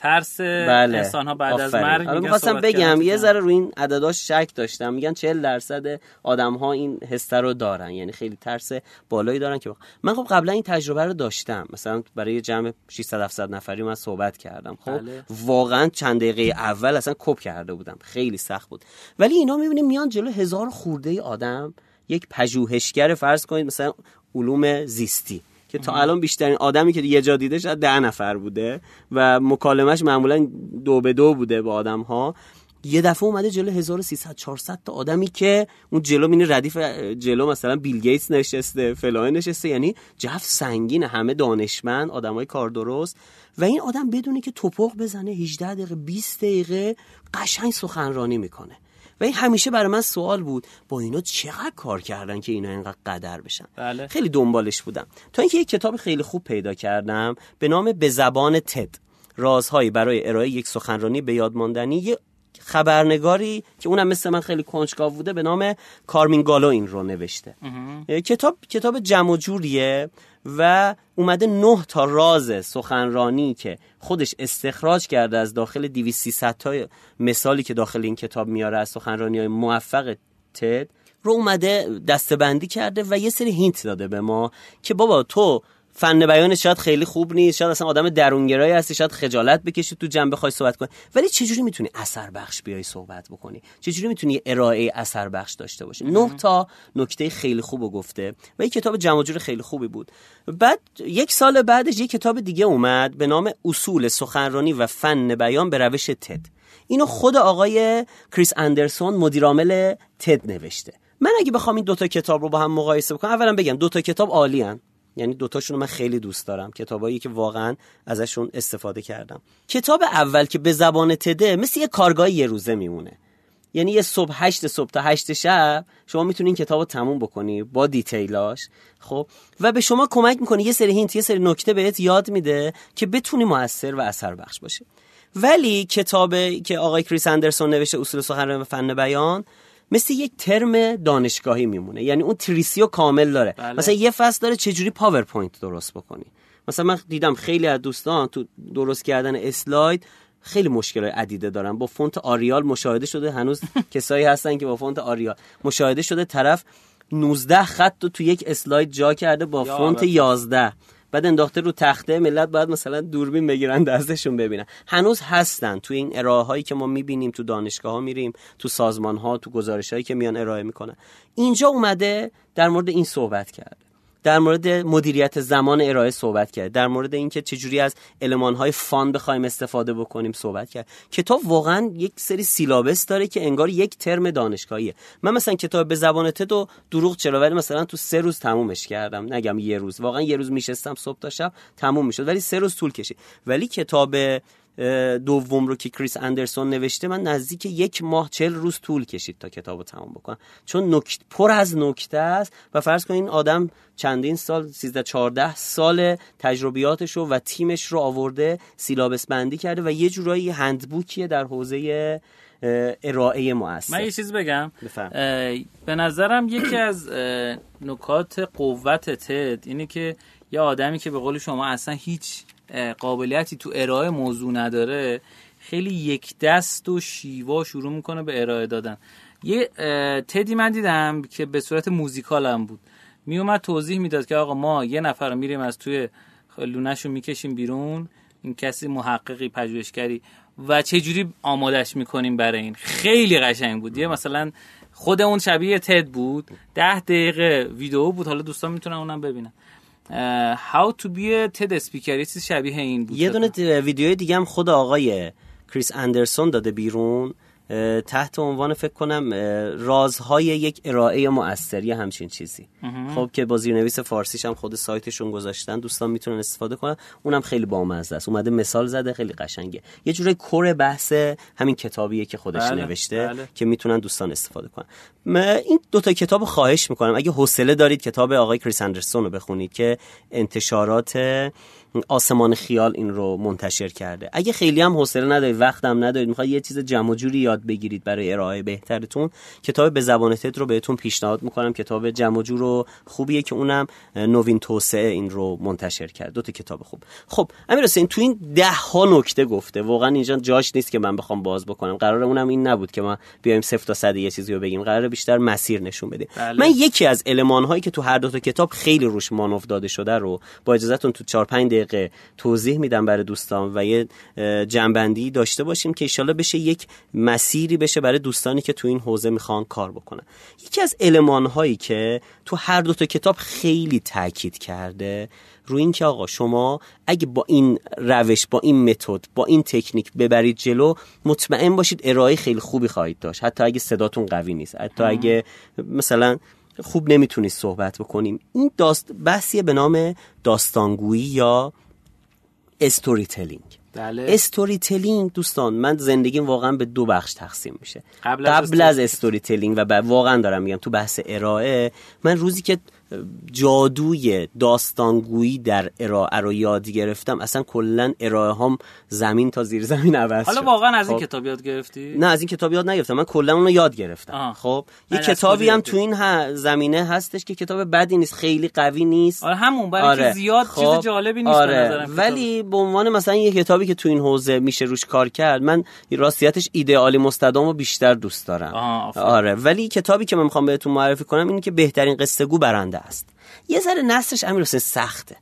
ترس بله. انسان ها بعد از مرگ آره می‌خواستم بگم یه ذره روی این عدداش شک داشتم. میگن 40 درصد آدم ها این حسه رو دارن. یعنی خیلی ترس بالایی دارن که من خب قبلا این تجربه رو داشتم. مثلا برای جمع 600 700 نفری من صحبت کردم. خب بله. واقعا چند دقیقه اول اصلا کپ کرده بودم. خیلی سخت بود. ولی اینا می‌بینیم میان جلو هزار خورده آدم یک پژوهشگر فرض کنید مثلا علوم زیستی. که تا الان بیشترین آدمی که یه جا دیده شاید ده نفر بوده و مکالمش معمولا دو به دو بوده با آدم ها یه دفعه اومده جلو 1300 400 تا آدمی که اون جلو مینه ردیف جلو مثلا بیل گیتس نشسته فلان نشسته یعنی جف سنگین همه دانشمند آدمای کار درست. و این آدم بدونه که توپق بزنه 18 دقیقه 20 دقیقه قشنگ سخنرانی می‌کنه. و این همیشه برای من سوال بود. با اینا چقدر کار کردن که اینا اینقدر قدر بشن؟ بله. خیلی دنبالش بودم. تا اینکه یک کتاب خیلی خوب پیدا کردم به نام به زبان تد. رازهایی برای ارائه یک سخنرانی به یاد ماندنی یه خبرنگاری که اونم مثل من خیلی کنجکاو بوده به نام کارمین گالو این رو نوشته. کتاب کتاب جمع جوریه و اومده نه تا راز سخنرانی که خودش استخراج کرده از داخل 200 تا مثالی که داخل این کتاب میاره از سخنرانی های موفق تد رو اومده دستبندی کرده و یه سری هینت داده به ما که بابا تو فن بیانش شاید خیلی خوب نیست شاید اصلا آدم درونگرایی هستی شاید خجالت بکشی تو جنبه بخوای صحبت کنی. ولی چجوری می‌تونی اثر بخش بیای صحبت بکنی؟ چجوری می‌تونی ارائه اثر بخش داشته باشی؟ نه تا نکته خیلی خوب گفته و این کتاب جمع جور خیلی خوبی بود. بعد یک سال بعدش یک کتاب دیگه اومد به نام اصول سخنرانی و فن بیان به روش تد. اینو خود آقای کریس اندرسون مدیرعامل تد نوشته. من اگه بخوام این دوتا کتاب رو با هم مقایسه بکنم اولا بگم دوتا کتاب عالی یعنی دوتاشون رو من خیلی دوست دارم کتابایی که واقعا ازشون استفاده کردم. کتاب اول که به زبان تده مثل یه کارگاه یه روزه میمونه. یعنی یه صبح هشت صبح تا هشت شب شما می‌تونی این کتاب رو تموم بکنی با detail اش خب؟ و به شما کمک می‌کنه یه سری hint یه سری نکته بهت یاد میده که بتونی موثر و اثر بخش باشه. ولی کتاب که آقای کریس اندرسون نوشته اصول سخنرانی فن بیان مثل یک ترم دانشگاهی میمونه. یعنی اون تریسیو کامل داره. بله. مثلا یه فصل داره چجوری پاورپوینت درست بکنی؟ مثلا من دیدم خیلی از دوستان تو درست کردن اسلاید خیلی مشکل عدیده دارن. با فونت آریال مشاهده شده. هنوز (laughs) کسایی هستن که با فونت آریال مشاهده شده. طرف 19 خط رو تو یک اسلاید جا کرده با فونت 11 بعد انداخته رو تخته ملت باید مثلا دوربین بگیرن دستشون ببینن. هنوز هستن تو این ارائه هایی که ما می‌بینیم تو دانشگاه ها میریم تو سازمان ها تو گزارش هایی که میان ارائه می‌کنن. اینجا اومده در مورد این صحبت کرد. در مورد مدیریت زمان ارائه صحبت کرد. در مورد اینکه چجوری از های فان بخوایم استفاده بکنیم صحبت کرد. کتاب واقعا یک سری سیلابس داره که انگار یک ترم دانشگاهیه. من مثلا کتاب به زبان تدو دروغ چرا؟ ولی مثلا تو سه روز تمومش کردم. نگم یه روز. واقعا یه روز میشستم صبح تا شب تموم می‌شد. ولی سه روز طول کشید. ولی کتاب دوم رو که کریس اندرسون نوشته من نزدیک یک ماه چل روز طول کشید تا کتاب رو تمام بکنم. چون نکت پر از نکته است و فرض کنین آدم چندین سال 13 14 سال تجربیاتش رو و تیمش رو آورده سیلابس بندی کرده و یه جورایی هندبوکیه در حوزه ارائه مؤثر من یه چیز بگم. به نظرم یکی از نکات قوت تد اینه که یه آدمی که به قول شما اصلا هیچ قابلیتی تو ارائه موضوع نداره خیلی یک دست و شیوا شروع می‌کنه به ارائه دادن. یه تدی من دیدم که به صورت موزیکال هم بود. میومد توضیح می‌داد که آقا ما یه نفر رو میریم از توی لونش می‌کشیم بیرون این کسی محققی پژوهشگری. و چه جوری آمادش می‌کنیم برای این؟ خیلی قشنگ بود. یه مثلا خود اون شبیه تد بود. ده دقیقه ویدیو بود. حالا دوستان می‌تونن اونم ببینن. How to be a TED speaker. یه چیز شبیه این بود. یه دونه ویدیوی دیگه هم خود آقای کریس اندرسون داده بیرون. تحت عنوان فکر کنم رازهای یک ارائه مؤثری همچین چیزی. خب که با زیرنویس فارسیش هم خود سایتشون گذاشتن دوستان می‌تونن استفاده کنن. اونم خیلی بامزه است. اومده مثال زده خیلی قشنگه. یه جوری کور بحث همین کتابیه که خودش بله، نوشته بله. که می‌تونن دوستان استفاده کنن. این دوتا کتاب خواهش می‌کنم. اگه حوصله دارید کتاب آقای کریس اندرسون رو بخونید که انتشارات آسمان خیال این رو منتشر کرده. اگه خیلی هم حوصله ندارید وقت هم ندارید می‌خواید یه چیز جمع جوری یاد بگیرید برای ارائه بهترتون کتاب به زبان تد رو بهتون پیشنهاد می‌کنم. کتاب جمع جور و خوبیه که اونم نوین توسعه این رو منتشر کرد. دو تا کتاب خوب. خب امیر حسین تو این ده ها نکته گفته. واقعا اینجا جاش نیست که من بخوام باز بکنم. قرار اونم این نبود که ما بیایم صفر تا صد یه چیزی رو بگیم. قرار بیشتر مسیر نشون بدیم. بله. من یکی از المان هایی که تو هر دو تا کتاب خیلی روش مانو داده شده رو با اجازهتون تو 4 5 دقیقه توضیح میدم برای دوستان و یه جنبندی داشته باشیم که ایشالا بشه یک مسیری بشه برای دوستانی که تو این حوزه می‌خوان کار بکنن. یکی از علمان هایی که تو هر دو تا کتاب خیلی تاکید کرده روی این که آقا شما اگه با این روش با این متد با این تکنیک ببرید جلو مطمئن باشید ارائه خیلی خوبی خواهید داشت. حتی اگه صداتون قوی نیست حتی اگه مثلا خوب نمی‌تونید صحبت بکنیم. این داست بحثیه به نام داستانگویی یا استوری تلینگ بله. استوری تلینگ دوستان من زندگیم واقعا به دو بخش تقسیم میشه. قبل, قبل از, از استوری تلینگ و واقعا دارم میگم تو بحث ارائه من روزی که جادوی داستانگویی در ارائه رو یاد گرفتم. اصلا کلا ارائه هم زمین تا زیر زمین عوض حالا واقعا از این خب. کتاب یاد گرفتی؟ نه از این کتاب یاد نگرفتم. من کلا اونو یاد گرفتم. خب. یه کتابی هم تو این زمینه هستش که کتاب بدی نیست خیلی قوی نیست. آره همون. برای آره. زیاد خب. چیز جالبی نیست آره. ولی به عنوان مثلا یه کتابی که تو این حوزه میشه روش کار کرد من راستیتش ایدئالی مستدام و بیشتر دوست دارم. آره. ولی کتابی که من می‌خوام بهتون معرفی کنم اینه که بهترین قصه گو برنده است. یه ذره نصرش امیر حسین سخته.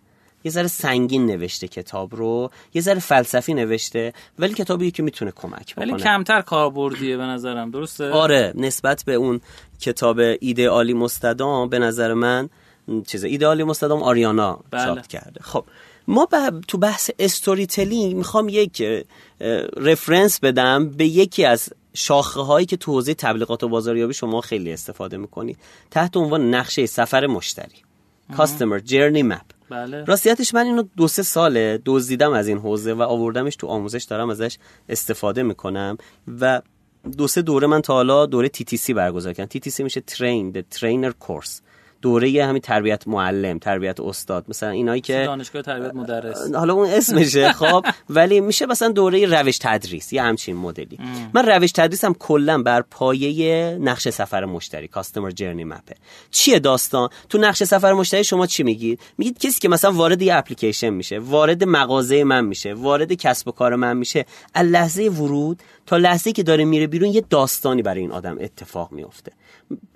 یه ذره سنگین نوشته کتاب رو یه ذره فلسفی نوشته ولی کتابی که می‌تونه کمک بکنه. ولی کمتر کاربردیه به نظرم درسته؟ آره نسبت به اون کتاب ایده عالی مستدام به نظر من چیز ایده عالی مستدام آریانا بله. چاپ کرده. خب ما تو بحث استوری تلی می‌خوام یک رفرنس بدم به یکی از شاخه هایی که تو حوزه تبلیغات و بازاریابی شما خیلی استفاده می‌کنید تحت عنوان نقشه سفر مشتری. کاستمر جرنی مپ بله. راستیتش من اینو دو سه ساله دزدیدم از این حوزه و آوردمش تو آموزش دارم ازش استفاده می‌کنم و دو سه دوره من تا حالا دوره تی تی سی برگزار کردم. تی تی سی میشه ترین the trainer course. دوره همین تربیت معلم تربیت استاد مثلا اینایی که دانشگاه تربیت مدرس. حالا اون اسمشه (laughs) خب. ولی میشه مثلا دوره روش تدریس یه همچین مدلی. من روش تدریسم کلا بر پایه نقشه سفر مشتری کاستمر جرنی مپه چیه داستان؟ تو نقشه سفر مشتری شما چی میگید؟ میگید کسی که مثلا وارد یه اپلیکیشن میشه وارد مغازه من میشه وارد کسب و کار من میشه از لحظه ورود تا لحظه که داره میره بیرون یه داستانی برای این آدم اتفاق میفته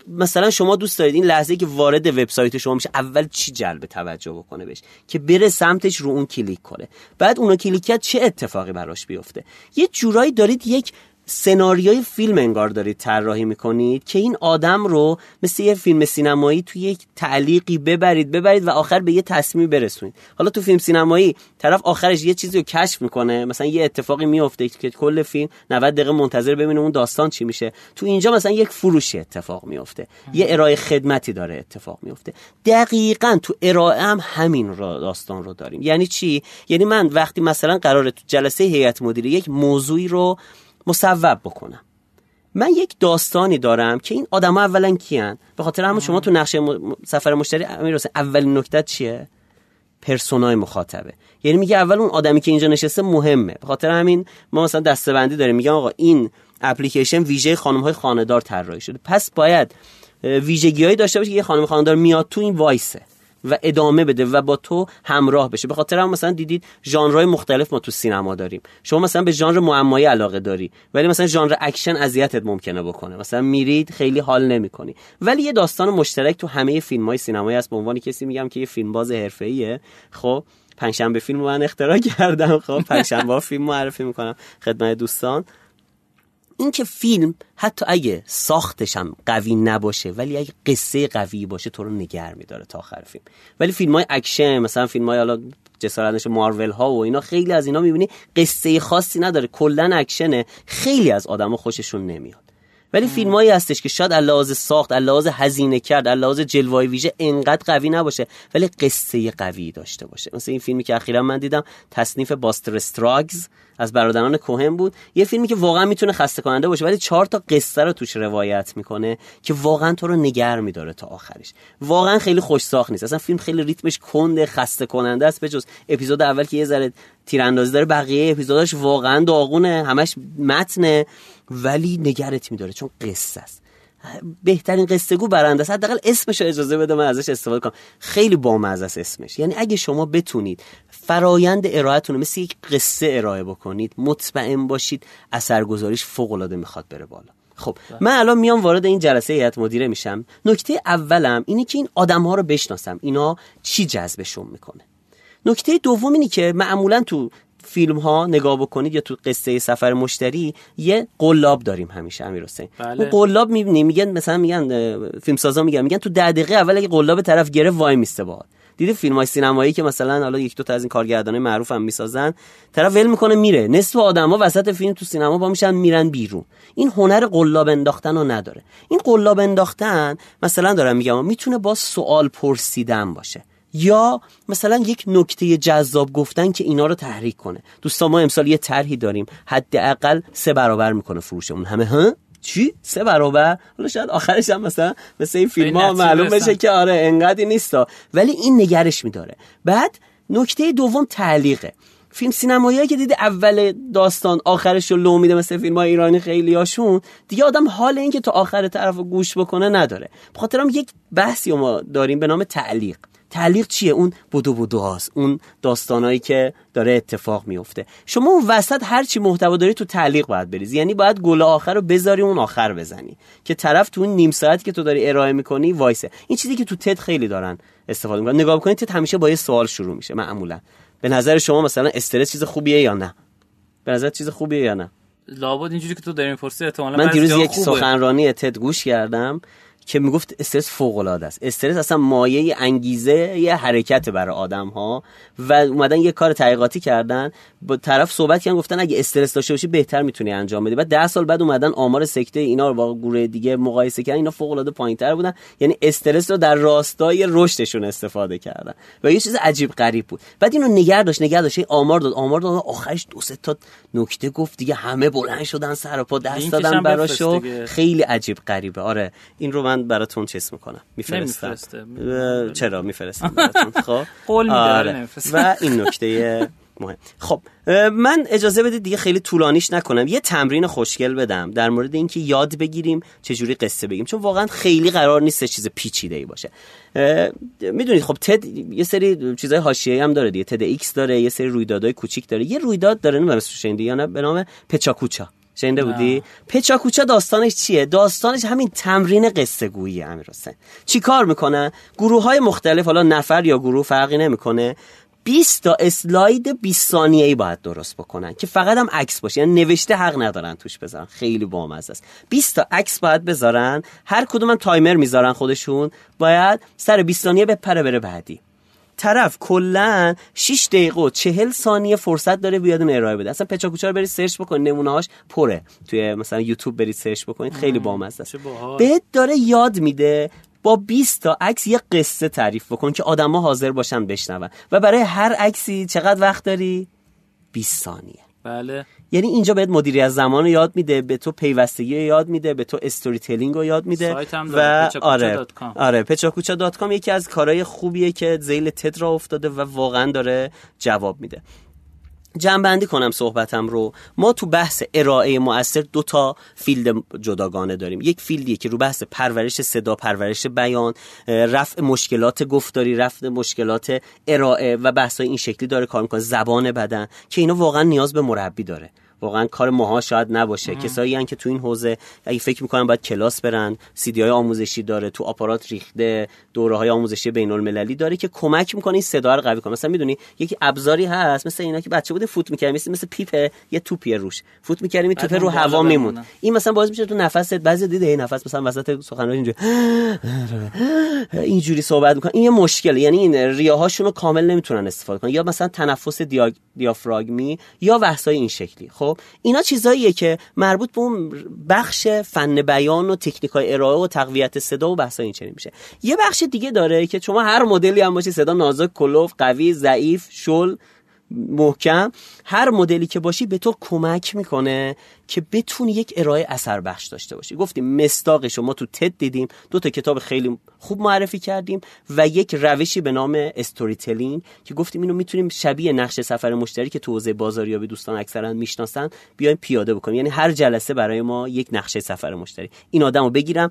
مثلا شما دوست دارید این لحظه که وارد وبسایت شما میشه اول چی جلب توجه بکنه بهش؟ که بره سمتش رو اون کلیک کنه. بعد اونو کلیک کرد چه اتفاقی براش بیفته؟ یه جورایی دارید یک سناریوی فیلم انگار دارید طراحی می‌کنید که این آدم رو مثل یه فیلم سینمایی توی یک تعلیقی ببرید ببرید و آخر به یه تصمیم برسونید. حالا تو فیلم سینمایی طرف آخرش یه چیزی رو کشف می‌کنه مثلا یه اتفاقی میفته که کل فیلم 90 دقیقه منتظر ببینه اون داستان چی میشه. تو اینجا مثلا یک فروشی اتفاق میفته یه ارائه خدمتی داره اتفاق میفته دقیقا تو ارائه هم همین را داستان رو داریم. یعنی چی؟ یعنی من وقتی مثلا قراره تو جلسه هیئت مدیره یک موضوعی رو مصوب بکنم. من یک داستانی دارم که این آدما اولا کیان. به خاطر همون شما تو نقشه سفر مشتری امیر اولین نکته چیه؟ پرسونای مخاطبه. یعنی میگه اول اون آدمی که اینجا نشسته مهمه. به خاطر همین ما مثلا دستبندی داریم. میگم آقا این اپلیکیشن ویژه خانم های خانه‌دار طراحی شده. پس باید ویژگیهایی داشته باشه که یه خانم خانه‌دار میاد تو این وایسه. و ادامه بده و با تو همراه بشه. به خاطر هم مثلا دیدید ژانرهای مختلف ما تو سینما داریم. شما مثلا به ژانر معمایی علاقه داری ولی مثلا ژانر اکشن اذیتت ممکنه بکنه. مثلا میرید خیلی حال نمی‌کنی. ولی یه داستان مشترک تو همه فیلم های سینمایی هست. به عنوان کسی میگم که یه فیلم باز حرفه‌ایه. خب پنجشنبه فیلم من اختراع (laughs) کردم. خب پنجشنبه فیلم معرفی می‌کنم خدمت دوستان. این که فیلم حتی اگه ساختش هم قوی نباشه ولی اگه قصه قوی باشه تو رو نگه میداره تا آخر فیلم. ولی فیلم های اکشن مثلا فیلم های حالا جسارتش مارول ها و اینا خیلی از اینا می‌بینی قصه خاصی نداره. کلا اکشنه. خیلی از آدما خوششون نمیاد. ولی فیلم هایی هستش که شاید لحاظ ساخت لحاظ هزینه کرد لحاظ جلوه ویژه انقدر قوی نباشه ولی قصه قوی داشته باشه. مثل این فیلمی که اخیرا من دیدم تصنیف باستر استراگز از برادران کوهن بود. یه فیلمی که واقعا می‌تونه خسته کننده باشه ولی چهار تا قصه رو توش روایت می‌کنه که واقعا تو رو نگر میداره تا آخرش. واقعا خیلی خوش ساخت نیست. اصلا فیلم خیلی ریتمش کنده خسته کننده است بجز اپیزود اول که یه ذره تیراندازی داره بقیه اپیزوداش واقعا داغونه همش متنه ولی نگرت میداره چون قصه است. بهترین قصه گو برنده است. حداقل اسمش رو اجازه بده من ازش استفاده کنم. خیلی بامزه است اسمش. یعنی اگه شما بتونید فرایند ارائهتون مثل یک قصه ارائه بکنید مطمئن باشید اثرگذاریش فوق العاده می‌خواد بره بالا. خب بله. من الان میام وارد این جلسه هیئت مدیره میشم. نکته اولم اینه که این آدم ها رو بشناسم. اینا چی جذبشون می‌کنه؟ نکته دوم اینه که معمولا تو فیلم ها نگاه بکنید یا تو قصه سفر مشتری یه قلاب داریم همیشه امیر حسین. بله. اون قلاب می‌بینی میگن مثلا میگن فیلم سازا میگن میگن تو ده دقیقه اول اگه قلاب طرف گرفت وای میسته با دیدی فیلم های سینمایی که مثلا حالا یک دو تا از این کارگردانای معروف هم می‌سازن طرف ول می‌کنه میره. نصف آدما وسط فیلم تو سینما با میشن میرن بیرون. این هنر قلاب انداختن رو نداره. این قلاب انداختن مثلا دارم میگم می‌تونه با سوال پرسیدن باشه. یا مثلا یک نکته جذاب گفتن که اینا رو تحریک کنه. دوستان ما امسال یه طرحی داریم. حداقل سه برابر می‌کنه فروشمون همه. ها؟ چی؟ سه برابر؟ حالا شاید آخرش هم مثلا مثل این فیلم ها معلوم بشه که آره انقدری نیستا. ولی این نگرش میداره. بعد نکته دوم تعلیقه. فیلم سینمایی که دیده اول داستان آخرش رو لو میده مثل فیلم های ایرانی خیلی هاشون دیگه آدم حال این که تا آخر طرف گوش بکنه نداره. بخاطرم یک بحثی ما داریم به نام تعلیق. تعلیق چیه؟ اون بودو بودو هاست. اون داستانایی که داره اتفاق میفته. شما اون وسط هر چی محتوا داری تو تعلیق باید بریزی. یعنی باید گل آخر رو بذاری اون آخر بزنی. که طرف تو اون نیم ساعت که تو داری ارائه می‌کنی وایسه. این چیزی که تو تد خیلی دارن استفاده می‌کنن. نگاه بکنید تد همیشه با یه سوال شروع میشه معمولا. به نظر شما مثلا استرس چیز خوبیه یا نه؟ به نظر چیز خوبیه یا نه؟ لابد اینجوری که تو داری می‌پرسی احتمالاً من دیروز یک سخنرانی تد گوش کردم. که می‌گفت استرس فوق العاده است. استرس اصلا مایه انگیزه یه حرکت برای آدم ها و اومدن یه کار تحقیقاتی کردن. با طرف صحبت کردن گفتن اگه استرس داشته باشی بهتر می‌تونی انجام بدی. بعد 10 سال بعد اومدن آمار سکته اینا رو با گروه دیگه مقایسه کردن اینا فوق العاده پایینتر بودن. یعنی استرس رو در راستای رشدشون استفاده کردن. و یه چیز عجیب غریب بود. بعد اینو نگه داشت نگه داشت. آمار داد آمار داد. آخرش دو سه تا نکته گفت. دیگه همه بلند شدن سر پا دست دادن براشو خیلی عجیب غریبه. آره این رو من براتون چیز می‌کنم. میفرستم. چرا میفرستم (laughs) براتون؟ خب. قول آره. و این نکته مهم. خب من اجازه بدید دیگه خیلی طولانیش نکنم. یه تمرین خوشگل بدم در مورد اینکه یاد بگیریم چجوری قصه بگیم. چون واقعا خیلی قرار نیست چیز پیچیده ای باشه می‌دونید خب تد یه سری چیزای حاشیه‌ای هم داره دیگه. تد ایکس داره یه سری رویدادهای کوچیک داره. یه رویداد داره نمی‌دونم اسمش یا نه به نام پچاکوچا. شنیده بودی؟ پچاکوچا داستانش چیه؟ داستانش همین تمرین قصه گویی امیر حسین چی کار می‌کنن گروه های مختلف حالا نفر یا گروه فرقی نمی‌کنه. 20 تا اسلاید 20 ثانیه‌ای باید درست بکنن که فقط هم عکس باشه. یعنی نوشته حق ندارن توش بذارن. خیلی بامزه است. 20 تا عکس باید بذارن. هر کدوم هم تایمر می‌ذارن خودشون. باید سر 20 ثانیه بپره بره بعدی. طرف کلا 6 دقیقه و 40 ثانیه فرصت داره بیاد اون ارائه بده. اصلا پچاکوچا رو برید search بکنید؟ نمونه هاش پره. توی مثلا یوتیوب برید search بکنید. خیلی بامزه است. بهت داره یاد میده با 20 تا عکس یه قصه تعریف بکن که آدما حاضر باشن بشنون. و برای هر عکسی چقدر وقت داری؟ 20 ثانیه. بله. یعنی اینجا بهت مدیریت زمان رو یاد میده به تو پیوستگی رو یاد میده به تو storytelling رو یاد میده و آره آره پچاکوچا dot com یکی از کارهای خوبیه که ذیل تد راه افتاده و واقعا داره جواب میده. جمع‌بندی کنم صحبتم رو. ما تو بحث ارائه مؤثر دو تا field جداگانه داریم. یک field یه که رو بحث پرورش صدا پرورش بیان رفع مشکلات گفتاری رفع مشکلات ارائه و بحث این شکلی داره کار می‌کنه. زبان بدن که اینا واقعا نیاز به مربی داره. واقعا کار ماها شاید نباشه. کسایی هن که تو این حوزه اگه فکر می‌کنن باید کلاس برن سیدی های آموزشی داره تو آپارات ریخته دوره های آموزشی بین المللی داره که کمک می‌کنه این صدا رو قوی کنه. مثلا می‌دونی یکی ابزاری هست مثل اینا که بچه بوده فوت می‌کردیم مثل مثل پیپ یه توپی روش. فوت می‌کردیم این توپ رو هوا میمون این مثلا باعث میشه تو نفست بعضی دیده نفس مثلا وسط سخنرانی اینجوری (gasps) اینجوری صحبت می‌کنن این یه مشکله. یعنی این ریاهاشون رو کامل نمی‌تونن استفاده کنن. یا مثلا تنفس دیافراگمی یا بحثای این شکلی. خب خب اینا چیزاییه که مربوط به اون بخش فن بیان و تکنیک های ارائه و تقویت صدا و بحث این چنین میشه. یه بخش دیگه داره که شما هر مدلی هم باشی صدا نازک کلوف قوی ضعیف شل محکم هر مدلی که باشی به تو کمک می‌کنه که بتونی یک ارائه اثر بخش داشته باشی. گفتیم مستاقش ما تو تد دیدیم دو تا کتاب خیلی خوب معرفی کردیم و یک روشی به نام استوری تلینگ که گفتیم اینو می‌تونیم شبیه نقشه سفر مشتری که تو حوزه بازاریابی دوستان اکثرا می‌شناسن بیایم پیاده بکنیم. یعنی هر جلسه برای ما یک نقشه سفر مشتری. این آدمو بگیرم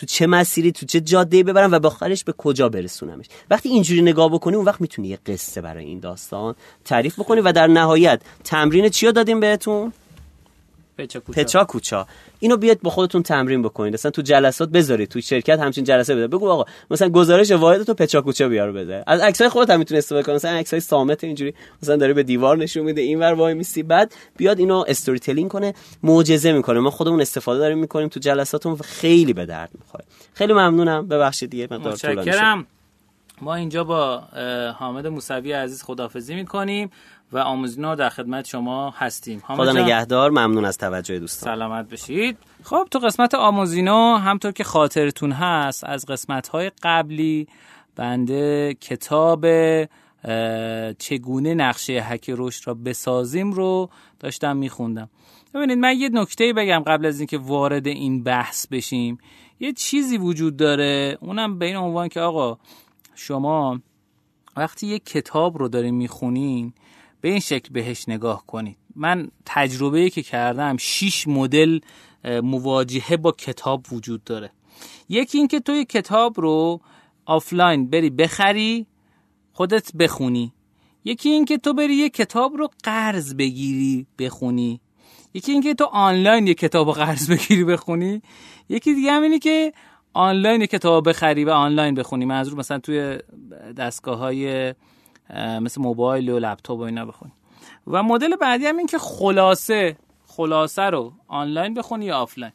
تو چه مسیری تو چه جاده ببرم و باخرش به کجا برسونمش. وقتی اینجوری نگاه بکنی اون وقت می‌تونی یه قصه برای این داستان تعریف بکنی و در نهایت تمرین چیا دادیم بهتون؟ پچا کوچا. اینو بیاد با خودتون تمرین بکنید. مثلا تو جلسات بذارید تو شرکت همچین جلسه بده بگو آقا مثلا گزارش واحد تو پچا کوچا بیار بده. از عکسای خودت هم می‌تونی استفاده کنی. مثلا عکسای سامت اینجوری مثلا داره به دیوار نشون میده اینور وای میسی. بعد بیاد اینو استوری تلینگ کنه معجزه می‌کنه. ما خودمون استفاده داریم می‌کنیم تو جلساتون خیلی به درد می‌خوره. خیلی ممنونم. ببخشید دیگه مقدار طولانی ما اینجا با حامد موسوی عزیز خدافظی می‌کنیم. و آموزینا در خدمت شما هستیم. خدا نگهدار ممنون از توجه دوستان. سلامت بشید. خب تو قسمت آموزینو همطور که خاطرتون هست از قسمت های قبلی بنده کتاب چگونه نقشه هک رشد را بسازیم رو داشتم میخوندم. ببینید من یه نکته بگم قبل از اینکه وارد این بحث بشیم. یه چیزی وجود داره اونم به این عنوان که آقا شما وقتی یه کتاب رو دارین می‌خونین به این شکل بهش نگاه کنید. من تجربه که کردم شیش مدل مواجهه با کتاب وجود داره. یکی اینکه تو یه کتاب رو آفلاین بری بخری خودت بخونی. یکی اینکه تو بری یه کتاب رو قرض بگیری بخونی. یکی اینکه تو آنلاین یه کتاب قرض بگیری بخونی. یکی دیگه هم اینه که آنلاین کتاب بخری و آنلاین بخونی. منظور مثلا توی دستگاه های مثل موبایل و لپتاپ و اینا بخونی. و مدل بعدی هم این که خلاصه خلاصه رو آنلاین بخونی یا آفلاین.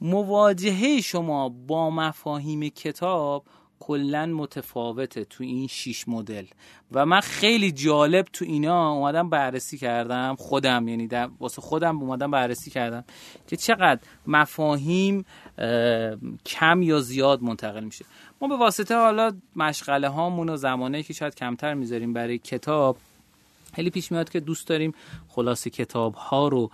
مواجهه شما با مفاهیم کتاب کلا متفاوته تو این شیش مدل. و من خیلی جالب تو اینا اومدم بررسی کردم خودم. یعنی واسه خودم اومدم بررسی کردم که چقدر مفاهیم کم یا زیاد منتقل میشه. ما به واسطه حالا مشغله هامون و زمانه که شاید کمتر می‌ذاریم برای کتاب خیلی پیش میاد که دوست داریم خلاصه کتاب ها رو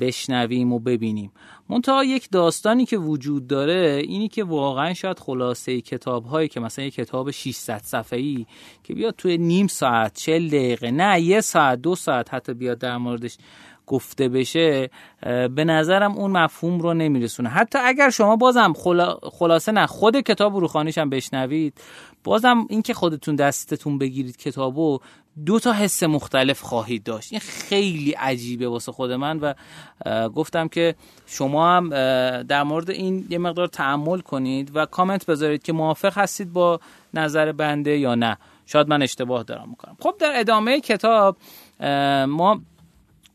بشنویم و ببینیم. منتها یک داستانی که وجود داره اینی که واقعا شاید خلاصه کتاب هایی که مثلا یک کتاب 600 صفحه ای که بیاد توی نیم ساعت 40 دقیقه نه یه ساعت دو ساعت حتی بیاد در موردش گفته بشه به نظرم اون مفهوم رو نمیرسونه. حتی اگر شما بازم خلاصه نه خود کتاب رو خانیش هم بشنوید بازم اینکه خودتون دستتون بگیرید کتابو دو تا حس مختلف خواهید داشت. این خیلی عجیبه واسه خود من و گفتم که شما هم در مورد این یه مقدار تعمل کنید و کامنت بذارید که موافق هستید با نظر بنده یا نه. شاید من اشتباه دارم می‌کنم. خب در ادامه کتاب ما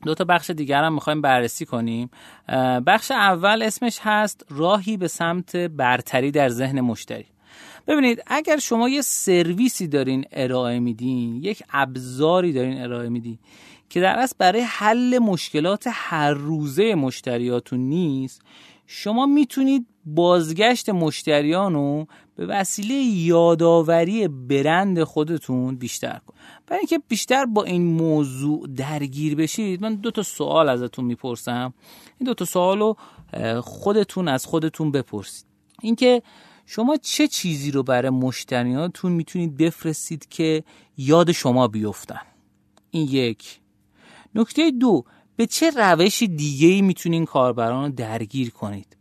دو تا بخش دیگر هم می‌خوایم بررسی کنیم. بخش اول اسمش هست راهی به سمت برتری در ذهن مشتری. ببینید اگر شما یه سرویسی دارین ارائه میدین یک ابزاری دارین ارائه میدین که در اصل برای حل مشکلات هر روزه مشتریاتون نیست شما می‌تونید بازگشت مشتریان رو به وسیله یادآوری برند خودتون بیشتر کن برای اینکه بیشتر با این موضوع درگیر بشید من دو تا سوال ازتون می‌پرسم. این دو تا سوال رو خودتون از خودتون بپرسید. اینکه شما چه چیزی رو برای مشتریانتون می‌تونید بفرستید که یاد شما بیفتن؟ این یک. نکته دو به چه روش دیگه ای می‌تونین کاربران رو درگیر کنید؟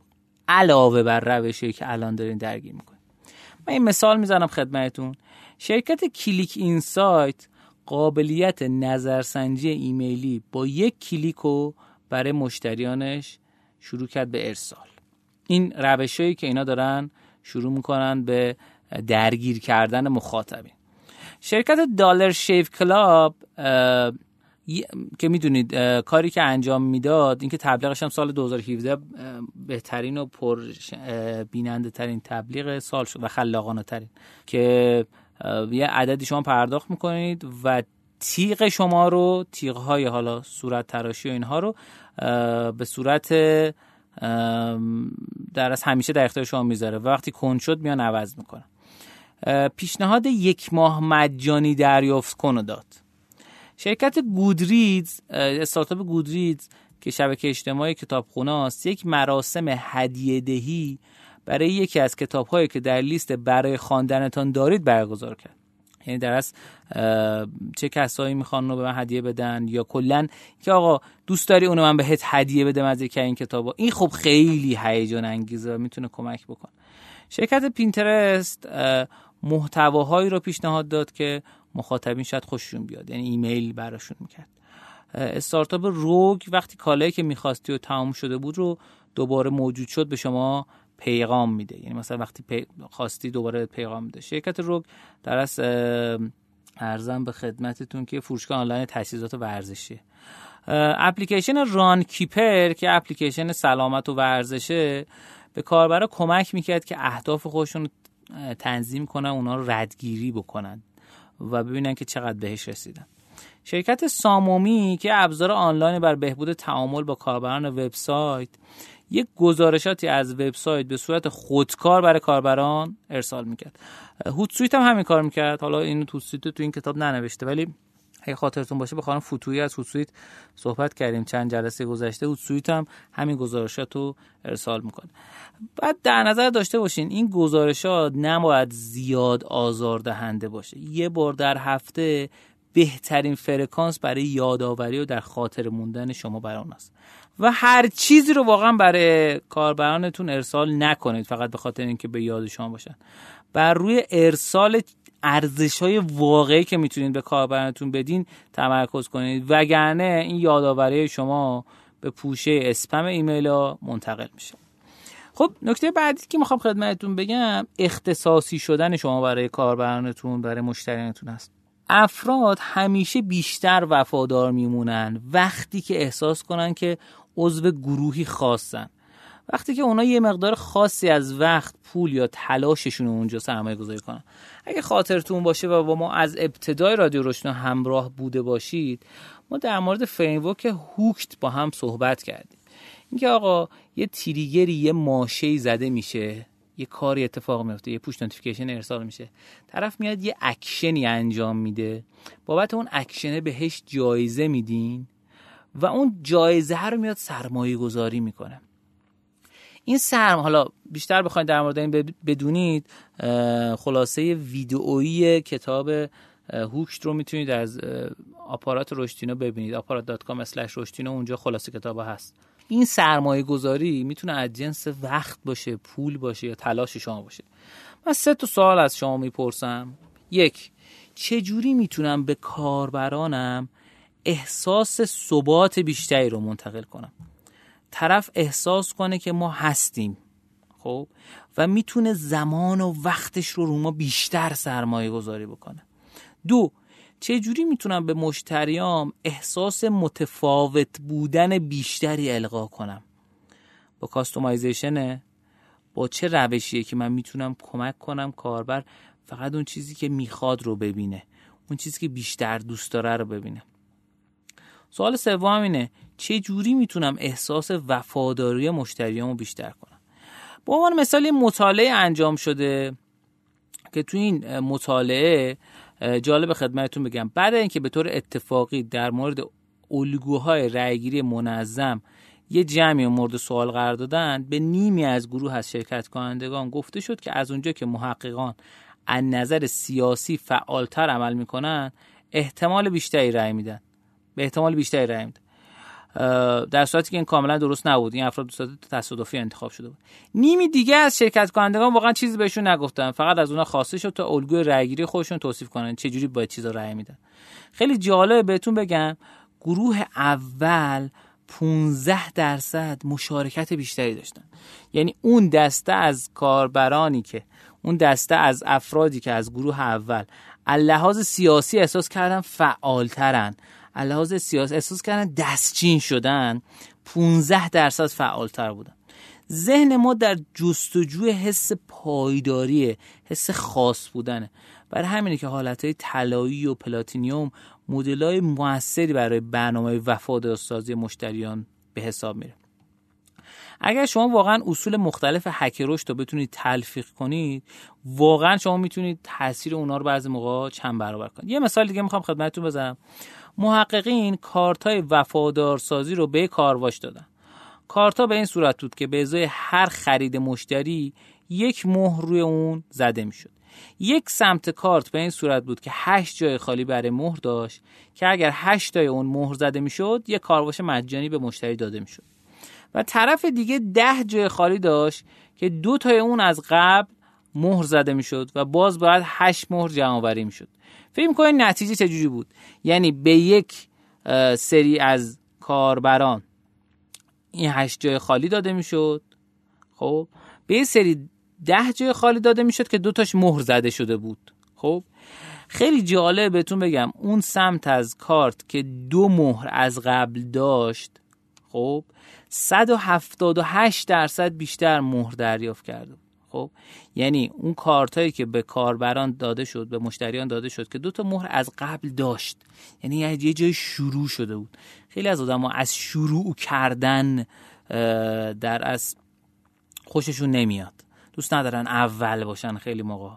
علاوه بر روشی که الان دارین درگیر می‌کنید. من این مثال می‌زنم خدمتون شرکت کلیک اینسایت قابلیت نظرسنجی ایمیلی با یک کلیک رو برای مشتریانش شروع کرد به ارسال. این روشهایی که اینا دارن شروع می‌کنن به درگیر کردن مخاطبین. شرکت دالر شیف کلاب که می‌دونید کاری که انجام می‌داد اینکه تبلیغش هم سال 2017 بهترین و پر بیننده ترین تبلیغ سال شد و خلاقانه ترین که یه عددی شما پرداخت می‌کنید و تیغ شما رو تیغ های حالا صورت تراشی و اینها رو به صورت در از همیشه در اختیار شما می‌ذاره و وقتی کن شد میان عوض می‌کنه پیشنهاد یک ماه مجانی دریافت کن داد. شرکت گودریدز استارتاپ گودریدز که شبکه اجتماعی کتابخونه است یک مراسم هدیه دهی برای یکی از کتاب هایی که در لیست برای خواندنتان دارید برگزار کرد. یعنی در از چه کسایی می‌خوان رو به من هدیه بدن یا کلا که آقا دوست داری اونو من بهت هدیه بدم از یکی این کتابا؟ این خب خیلی هیجان انگیزه و می‌تونه کمک بکن شرکت پینترست محتواهایی رو پیشنهاد داد که مخاطبین شاید خوششون بیاد. یعنی ایمیل براشون می‌کرد. استارتاپ روگ وقتی کالایی که می‌خواستی و تمام شده بود رو دوباره موجود شد به شما پیغام میده. یعنی مثلا وقتی پی... خواستی دوباره پیغام میده شرکت روگ در از ارزم به خدمتتون که فروشگاه آنلاین تجهیزات ورزشی اپلیکیشن ران کیپر که اپلیکیشن سلامت و ورزشه به کاربرا کمک می‌کرد که اهداف خودشون تنظیم کنن اونا رو ردگیری بکنن و ببینن که چقدر بهش رسیدن. شرکت سامومی که ابزار آنلاین بر بهبود تعامل با کاربران وبسایت یک گزارشاتی از وبسایت به صورت خودکار برای کاربران ارسال می‌کرد. هوتسویت هم همین کار می‌کرد. حالا این هوتسویت تو این کتاب ننوشته. ولی اگه خاطرتون باشه به خانم فوتویی از هوتسویت صحبت کردیم چند جلسه گذشته. هوتسویت هم همین گزارشات رو ارسال می‌کنه. بعد در نظر داشته باشین این گزارشات نباید زیاد آزاردهنده باشه. یه بار در هفته بهترین فرکانس برای یادآوری و در خاطر موندن شما برای اون است. و هر چیزی رو واقعا برای کاربرانتون ارسال نکنید فقط به خاطر اینکه به یاد شما باشن. بر روی ارسال ارزش های واقعی که می‌تونید به کاربرانتون بدین تمرکز کنید. وگرنه این یادآوری شما به پوشه اسپم ایمیل ها منتقل میشه. خب نکته بعدی که می‌خوام خدمتتون بگم اختصاصی شدن شما برای کاربرانتون برای مشتریانتون هست افراد همیشه بیشتر وفادار میمونن. وقتی که احساس کنن که عضو گروهی خاصن. وقتی که اونا یه مقدار خاصی از وقت پول یا تلاششون اونجا سرمایه گذاری کنن. اگه خاطرتون باشه و با ما از ابتدای رادیو رشدینو همراه بوده باشید ما در مورد framework hooked با هم صحبت کردیم. اینکه آقا یه trigger ی یه ماشه زده میشه یه کاری اتفاق میفته یه push notification ارسال میشه طرف میاد یه اکشنی انجام میده. بابت اون اکشنه بهش جایزه میدین. و اون جایزه رو میاد سرمایه گذاری می‌کنه. این سرم حالا بیشتر بخواید در مورد این بدونید خلاصه ویدئویی کتاب هوکشت رو می‌تونید از آپارات رشتینو ببینید. آپارات.com رشتینو اونجا خلاصه کتاب هست. این سرمایه گذاری می‌تونه از جنس وقت باشه پول باشه یا تلاش شما باشه. من سه تا سوال از شما می‌پرسم. یک چجوری می‌تونم به کاربرانم احساس ثبات بیشتری رو منتقل کنم. طرف احساس کنه که ما هستیم خب؟ و می‌تونه زمان و وقتش رو رو ما بیشتر سرمایه گذاری بکنه. دو چجوری می‌تونم به مشتریام احساس متفاوت بودن بیشتری القا کنم؟ با کاستومایزیشنه؟ با چه روشیه که من می‌تونم کمک کنم کاربر فقط اون چیزی که می‌خواد رو ببینه اون چیزی که بیشتر دوست داره رو ببینه؟ سوال سوم اینه چه جوری می‌تونم احساس وفاداری مشتریامو بیشتر کنم؟ با عنوان مثال مطالعه انجام شده که تو این مطالعه جالب خدمتتون بگم. بعد اینکه به طور اتفاقی در مورد الگوهای رأیگیری منظم یه جمعی مورد سوال قرار دادن به نیمی از گروه از شرکت کنندگان گفته شد که از اونجا که محققان از نظر سیاسی فعالتر عمل می‌کنن احتمال بیشتری رأی میدن. به احتمال بیشتری رأی میدن. در صورتی که این کاملا درست نبود. این افراد صورت تصادفی انتخاب شده بود. نیمی دیگه از شرکت کنندگان واقعا چیزی بهشون نگفتن. فقط از اونها خواسته شد تا الگوی رأیگیری خودشون توصیف کنن چه جوری باید چیزا رأی میدن. خیلی جالب بهتون بگم گروه اول 15 درصد مشارکت بیشتری داشتن. یعنی اون دسته از کاربرانی که اون دسته از افرادی که از گروه اول لحاظ سیاسی احساس کردن فعالترن. لحاظ سیاسی احساس کردن دستچین شدن 15 درصد فعالتر بودن. ذهن ما در جستجوی حس پایداری حس خاص بودنه. برای همینه که حالتهای طلایی و پلاتینیوم های موثری برای برنامه وفادارسازی مشتریان به حساب میره. اگر شما واقعا اصول مختلف هک رشد رو بتونید تلفیق کنید واقعا شما می‌تونید تاثیر اونا رو بعضی موقع چند برابر کنید. یه مثال دیگه می‌خوام خدمتتون بزنم. محققین کارت های وفادارسازی رو به کارواش دادن. کارت ها به این صورت بود که به ازای هر خرید مشتری یک مهر روی اون زده می‌شد. یک سمت کارت به این صورت بود که هشت جای خالی برای مهر داشت که اگر هشت تای اون مهر زده می‌شد یک کارواش مجانی به مشتری داده می‌شد. و طرف دیگه ده جای خالی داشت که دو تای اون از قبل مهر زده می‌شد و باز باید هشت مهر جمع آوری می‌شد. فکر کنید نتیجه چجوری بود؟ یعنی به یک سری از کاربران این هشت جای خالی داده می‌شد؟ خب به یه سری ده جای خالی داده می‌شد که دوتاش مهر زده شده بود. خب خیلی جالب بهتون بگم اون سمت از کارت که دو مهر از قبل داشت خب 178 درصد بیشتر مهر دریافت کرده خب یعنی اون کارت هایی که به کاربران داده شد به مشتریان داده شد که دو تا مهر از قبل داشت. یعنی یه جای شروع شده بود. خیلی از آدم از شروع کردن در از خوششون نمیاد. دوست ندارن اول باشن خیلی موقع.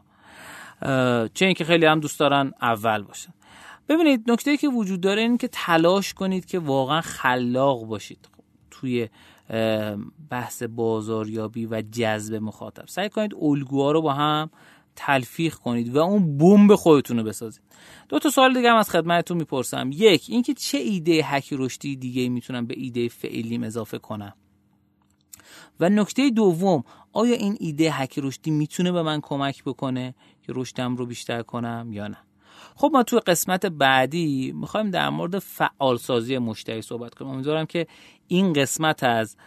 چه اینکه خیلی هم دوست دارن اول باشن. ببینید نکته که وجود داره این که تلاش کنید که واقعا خلاق باشید. توی بحث بازاریابی و جذب مخاطب. سعی کنید الگوها رو با هم تلفیق کنید و اون بمب خودتون رو بسازید. دو تا سوال دیگه هم از خدمتتون می‌پرسم. یک اینکه چه ایده هک رشدی دیگه می‌تونم به ایده فعلیم اضافه کنم؟ و نکته دوم آیا این ایده هک رشدی می‌تونه به من کمک بکنه که رشدم رو بیشتر کنم یا نه؟ خب ما توی قسمت بعدی می‌خوایم در مورد فعالسازی مشتری صحبت کنیم. امیدوارم که این قسمت از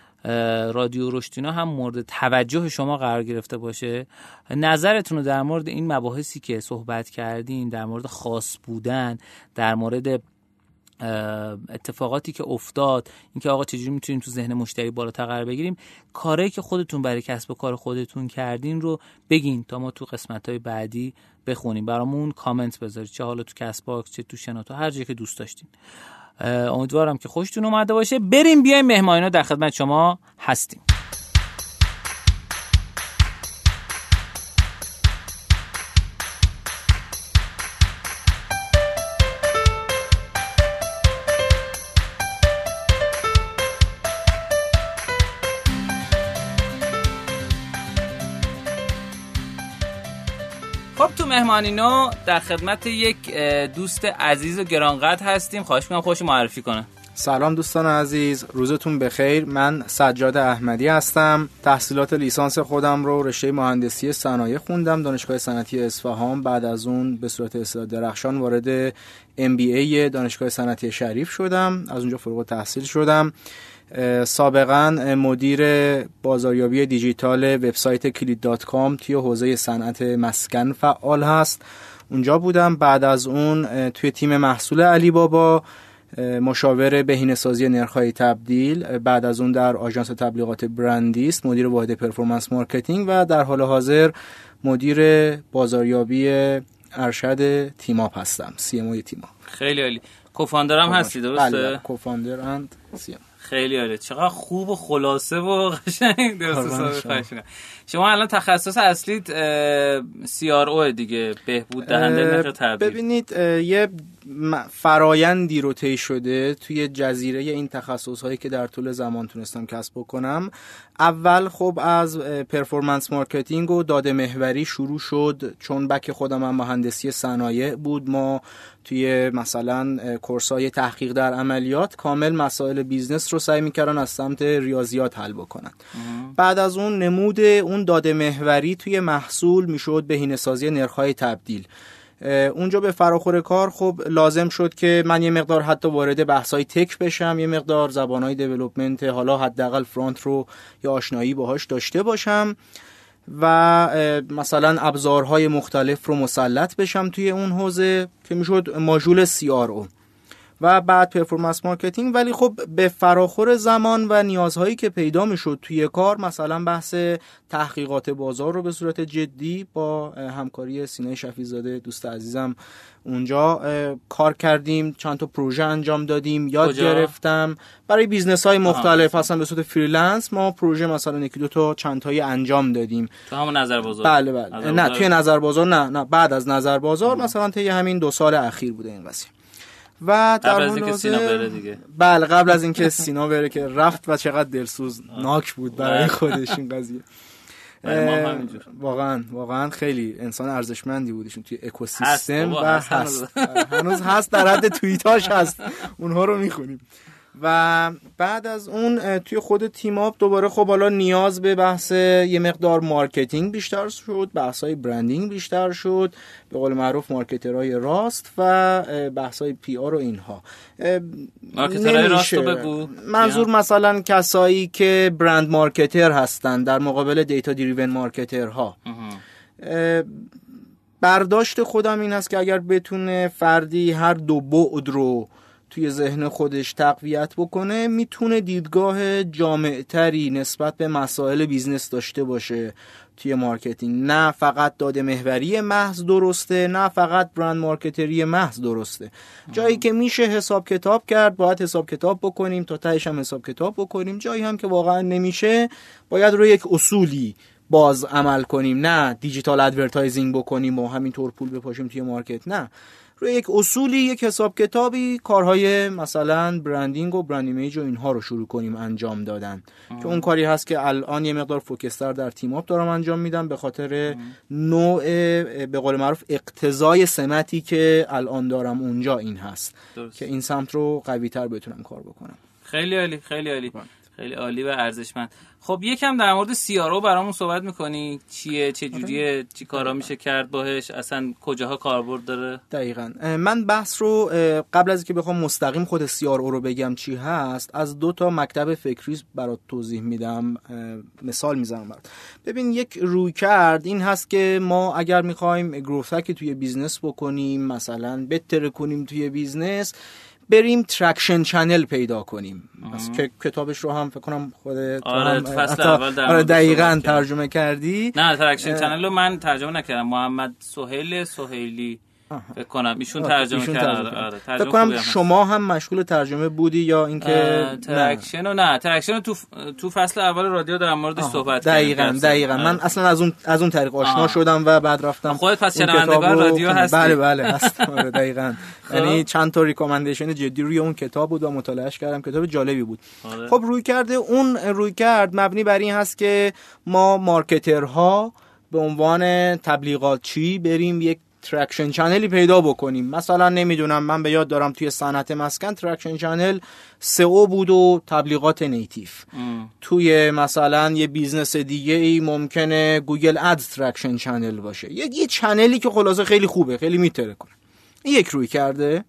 رادیو رشدینا هم مورد توجه شما قرار گرفته باشه. نظرتون رو در مورد این مباحثی که صحبت کردین در مورد خاص بودن در مورد اتفاقاتی که افتاد اینکه آقا چجوری می‌تونیم تو ذهن مشتری بالاتر قرار بگیریم کاری که خودتون برای کسب و کار خودتون کردین رو بگین تا ما تو قسمت های بعدی بخونیم. برامون کامنت بذارید. چه حالا تو کست باکس چه تو شناتو هر جایی که دوست داشتین. امیدوارم که خوشتون اومده باشه. بریم بیایم مهمانینا در خدمت شما هستیم. مهمانینو در خدمت یک دوست عزیز و گرانقدر هستیم. خواهش می‌کنم خوش معرفی کنه. سلام دوستان عزیز. روزتون بخیر. من سجاد احمدی هستم. تحصیلات لیسانس خودم رو رشته مهندسی صنایع خوندم. دانشگاه صنعتی اصفهان. بعد از اون به صورت اصلاح درخشان وارد MBA دانشگاه صنعتی شریف شدم. از اونجا فارغ تحصیل شدم. سابقا مدیر بازاریابی دیجیتال وبسایت کلید دات کام توی حوزه صنعت مسکن فعال هست. اونجا بودم. بعد از اون توی تیم محصول علی بابا مشاور بهینه سازی نرخ‌های تبدیل بعد از اون در آژانس تبلیغات برندیست مدیر واحد performance marketing و در حال حاضر مدیر بازاریابی ارشد تیماپ هستم CMO تیماپ خیلی عالی. Co-founder. هم هستی درسته؟ بله Co-founder and C خیلی عالی. چقدر خوب و خلاصه و قشنگ. شما الان تخصص اصلیت CRO دیگه بهبود دهنده نرخ تبدیل ببینید یه فرایندی رو طی شده توی جزیره این تخصص هایی که در طول زمان تونستم کسب بکنم. اول خب از performance marketing و داده محوری شروع شد. چون back خودم هم مهندسی صنایع بود ما توی مثلا های تحقیق در عملیات کامل مسائل business رو سعی می‌کردن از سمت ریاضیات حل بکنن. بعد از اون نمود اون داده محوری توی محصول می‌شد بهینه سازی نرخ‌های تبدیل. اونجا به فراخور کار خب لازم شد که من یه مقدار حتی وارد بحثای tech بشم یه مقدار زبانهای development حالا حداقل front رو یا آشنایی باهاش داشته باشم و مثلا ابزارهای مختلف رو مسلط بشم توی اون حوزه که می‌شد ماژول CRO و بعد performance marketing ولی خب به فراخور زمان و نیازهایی که پیدا می‌شد توی کار مثلا بحث تحقیقات بازار رو به صورت جدی با همکاری سینا شفیع‌زاده دوست عزیزم اونجا کار کردیم چند تا پروژه انجام دادیم یاد گرفتم. برای business های مختلف اصلا به صورت freelance ما پروژه مثلا یکی دو تا چند تایی انجام دادیم. تو همون نظر بازار؟ بله بله. نه توی نظر بازار نه نه. بعد از نظر بازار مثلا طی همین دو سال اخیر بوده این قضیه و در قبل از اینکه سینا بره دیگه. بله قبل از اینکه سینا بره که رفت و چقدر دلسوز ناک بود برای بله. خودش این قضیه. (laughs) واقعا واقعا خیلی انسان ارزشمندی بودشون توی اکوسیستم و هست هنوز هست در حد توییتاش هست. اونها رو می‌خونیم. و بعد از اون توی خود تیم آپ دوباره خب حالا نیاز به بحث یه مقدار marketing بیشتر شد بحث های branding بیشتر شد به قول معروف marketer های راست و بحث های PR و اینها. marketer های راست بگو. منظور مثلا کسایی که brand marketer هستن در مقابل data driven marketer ها. برداشت خودم این است که اگر بتونه فردی هر دو بعد رو توی ذهن خودش تقویت بکنه می‌تونه دیدگاه جامعتری نسبت به مسائل business داشته باشه توی marketing. نه فقط داده محوری محض درسته نه فقط brand marketer ی محض درسته. جایی که میشه حساب کتاب کرد باید حساب کتاب بکنیم تا تهش هم حساب کتاب بکنیم. جایی هم که واقعا نمیشه باید روی یک اصولی باز عمل کنیم. نه digital advertising بکنیم و همینطور پول بپاشیم توی market. نه. روی یک اصولی یک حساب کتابی کارهای مثلا branding و brand image و اینها رو شروع کنیم انجام دادن. که اون کاری هست که الان یه مقدار focus تر در تیم اپ دارم انجام میدم به خاطر نوع به قول معروف اقتضای سمتی که الان دارم اونجا این هست. که این سمت رو قوی تر بتونم کار بکنم. خیلی عالی خیلی عالی. بله. خیلی عالی و ارزشمند. خب یکم در مورد سیارو برامون صحبت می‌کنی. چیه؟ چه جوریه؟ چی کارا میشه کرد باهش؟ اصلا کجاها کاربرد داره؟ دقیقا. من بحث رو قبل از اینکه بخوام مستقیم خود سیارو رو بگم چی هست از دو تا مکتب فکری برات توضیح میدم. مثال می‌زنم برات. ببین یک رویکرد این هست که ما اگر می‌خوایم growth hack توی business بکنیم مثلا بترکه کنیم توی business بریم traction channel پیدا کنیم. که کتابش رو هم فکر کنم خود آره فصل اول آره دقیقا ترجمه کردی. نه traction channel رو من ترجمه نکردم. محمد سهیل سهیلی. فکر کنم. ایشون ترجمه کرد آره فکر کنم شما هم مشغول ترجمه بودی یا اینکه traction نه؟ traction تو تو فصل اول رادیو در موردش صحبت دقیقاً دقیقاً. من آره. اصلا از اون از اون طریق آشنا شدم و بعد رفتم خودت پس شنوندگان رادیو هستی. بله بله هست آره دقیقاً. (laughs) خب. یعنی چند تا recommendation جدی روی اون کتاب بود و مطالعهش کردم. کتاب جالبی بود. خب رویکرده اون رویکرد مبنی بر این هست که ما marketer ها به عنوان تبلیغات چی بریم؟ یک traction channel ی پیدا بکنیم. مثلا نمی‌دونم من به یاد دارم توی صنعت مسکن traction channel SEO بود و تبلیغات native. توی مثلا یه business دیگه ای ممکنه Google Ad traction channel باشه. یه یه channel ی که خلاصه خیلی خوبه خیلی می‌ترکونه. یک رویکرده.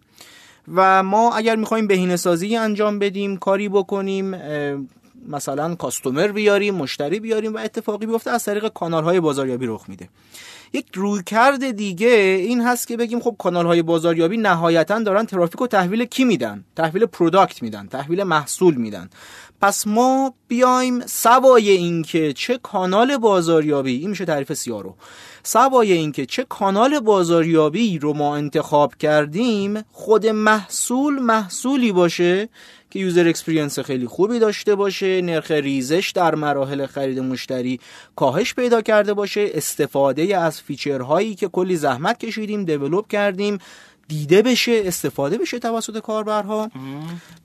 و ما اگر می‌خوایم بهینه سازی انجام بدیم کاری بکنیم مثلا customer بیاریم مشتری بیاریم و اتفاقی بیفته از طریق کانال های بازاریابی رخ میده. یک رویکرد دیگه این هست که بگیم خب کانال های بازاریابی نهایتا دارن ترافیک و تحویل کی میدن؟ تحویل product میدن تحویل محصول میدن. پس ما بیایم سوای اینکه چه کانال بازاریابی این میشه تعریف CRO سوای اینکه چه کانال بازاریابی رو ما انتخاب کردیم خود محصول محصولی باشه که user experience خیلی خوبی داشته باشه نرخ ریزش در مراحل خرید مشتری کاهش پیدا کرده باشه استفاده از feature هایی که کلی زحمت کشیدیم develop کردیم دیده بشه استفاده بشه توسط کاربرها.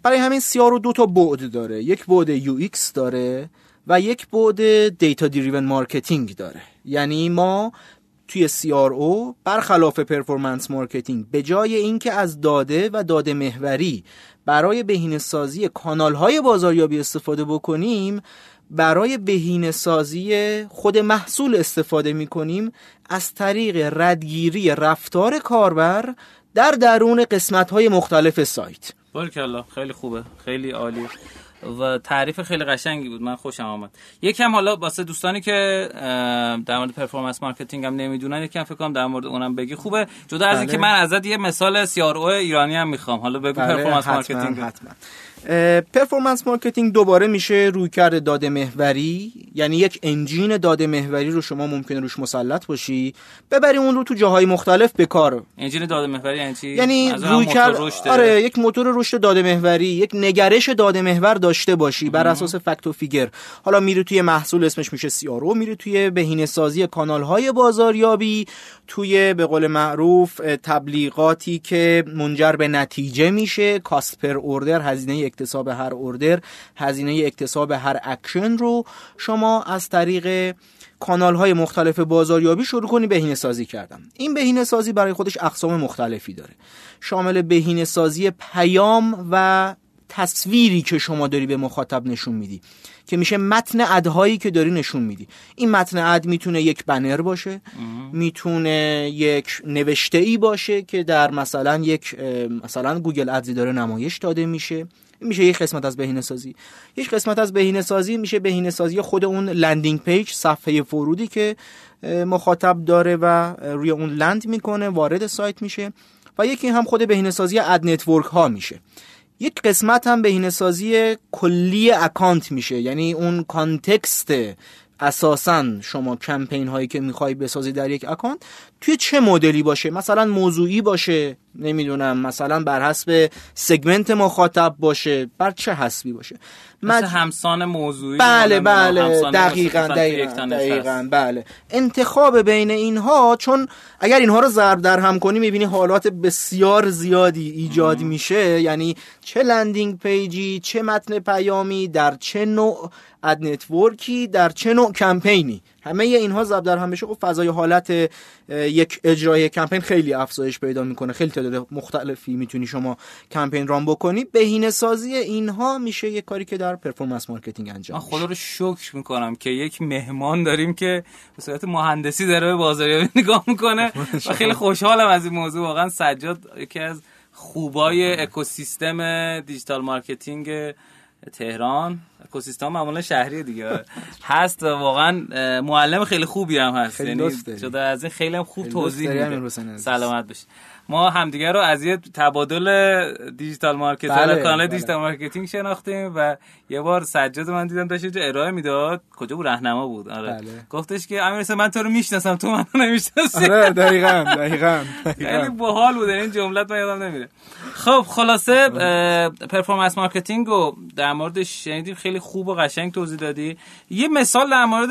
برای همین CRO دو تا بعد داره. یک بعد UX داره و یک بعد data driven marketing داره. یعنی ما توی CRO برخلاف performance marketing به جای اینکه از داده و داده محوری برای بهینه سازی کانال بازاریابی استفاده بکنیم برای بهینه سازی خود محصول استفاده می کنیم از طریق ردگیری رفتار کاربر در درون قسمت های مختلف سایت. الله خیلی خوبه خیلی عالی. و تعریف خیلی قشنگی بود. من خوشم آمد. یکم حالا واسه دوستانی که در مورد performance marketing هم نمی‌دونن یکم فکر کنم در مورد اونم بگی. خوبه. جدا از اینکه بله. من ازت یه مثال CRO ایرانی هم می‌خوام. حالا بگو بله، performance marketing حتما. performance marketing دوباره میشه رویکرده داده محوری؟ یعنی یک engine داده محوری رو شما ممکنه روش مسلط باشی؟ ببری اون رو تو جاهای مختلف به کار. engine داده محوری یعنی چی؟ یعنی رویکرد آره یک موتور رشد داده محوری یک نگرش داده محور داشته باشی بر اساس fact و figure. حالا میری توی محصول اسمش میشه CRO میری توی بهینه سازی کانال های بازاریابی توی به قول معروف تبلیغاتی که منجر به نتیجه میشه. cost per order هزینه اکتساب هر order هزینه اکتساب هر اکشن رو شما از طریق کانال های مختلف بازاریابی شروع کنی بهینه سازی کردم این بهینه سازی برای خودش اقسام مختلفی داره. شامل بهینه سازی پیام و تصویری که شما داری به مخاطب نشون میدی که میشه متن ادهایی که داری نشون میدی. این متن اد می‌تونه یک بنر باشه می‌تونه یک نوشته ای باشه که در مثلا یک مثلا گوگل ادزی داره نمایش داده میشه. میشه یک قسمت از بهینه سازی. یک قسمت از بهینه سازی میشه بهینه سازی خود اون landing page صفحه فرودی که مخاطب داره و روی اون land می‌کنه وارد سایت میشه و یکی هم خود بهینه سازی ad network ها میشه. یک قسمت هم بهینه سازی کلی account میشه. یعنی اون context اساسا شما کمپین هایی که می‌خوای بسازی در یک account توی چه مدلی باشه؟ مثلا موضوعی باشه نمی‌دونم مثلا بر حسب segment مخاطب باشه بر چه حسبی باشه؟ مثل همسان موضوعی بله بله دقیقا دقیقا, دقیقا بله. انتخاب بین اینها چون اگر اینها رو ضرب در هم کنی می‌بینی حالات بسیار زیادی ایجاد میشه. یعنی چه landing page ی چه متن پیامی در چه نوع ad network ی در چه نوع کمپینی. همه اینها ضرب در هم بشه خب فضای حالت یک اجرای کمپین خیلی افزایش پیدا می‌کنه. خیلی تعداد مختلفی می‌تونی شما کمپین run بکنی. بهینه سازی اینها میشه یک کاری که در performance marketing انجام من خدا رو شکر می‌کنم که یک مهمان داریم که به صورت مهندسی داره به بازاریابی (laughs) نگاه می‌کنه (laughs) و خیلی خوشحالم از این موضوع. واقعا سجاد یکی از خوبای اکوسیستم digital marketing تهران اکوسیستم معمولا شهری دیگه. هست واقعا معلم خیلی خوبی هم هست. یعنی شده از این خیلی هم خوب توضیح میده. سلامت باشی. ما همدیگه رو از یه تبادل digital marketing بله، کانال بله. digital marketing شناختیم و یه بار سجاد من دیدم داشت ارائه می‌داد. کجا بود؟ راهنما بود. آره. بله. گفتش که امیر من تو رو می‌شناسم تو منو نمی‌شناسی. آره دقیقاً دقیقاً خیلی باحال بود. این جملت من یادم نمیره. خب خلاصه performance marketing رو در موردش شنیدیم. خیلی خوب و قشنگ توضیح دادی. یه مثال در مورد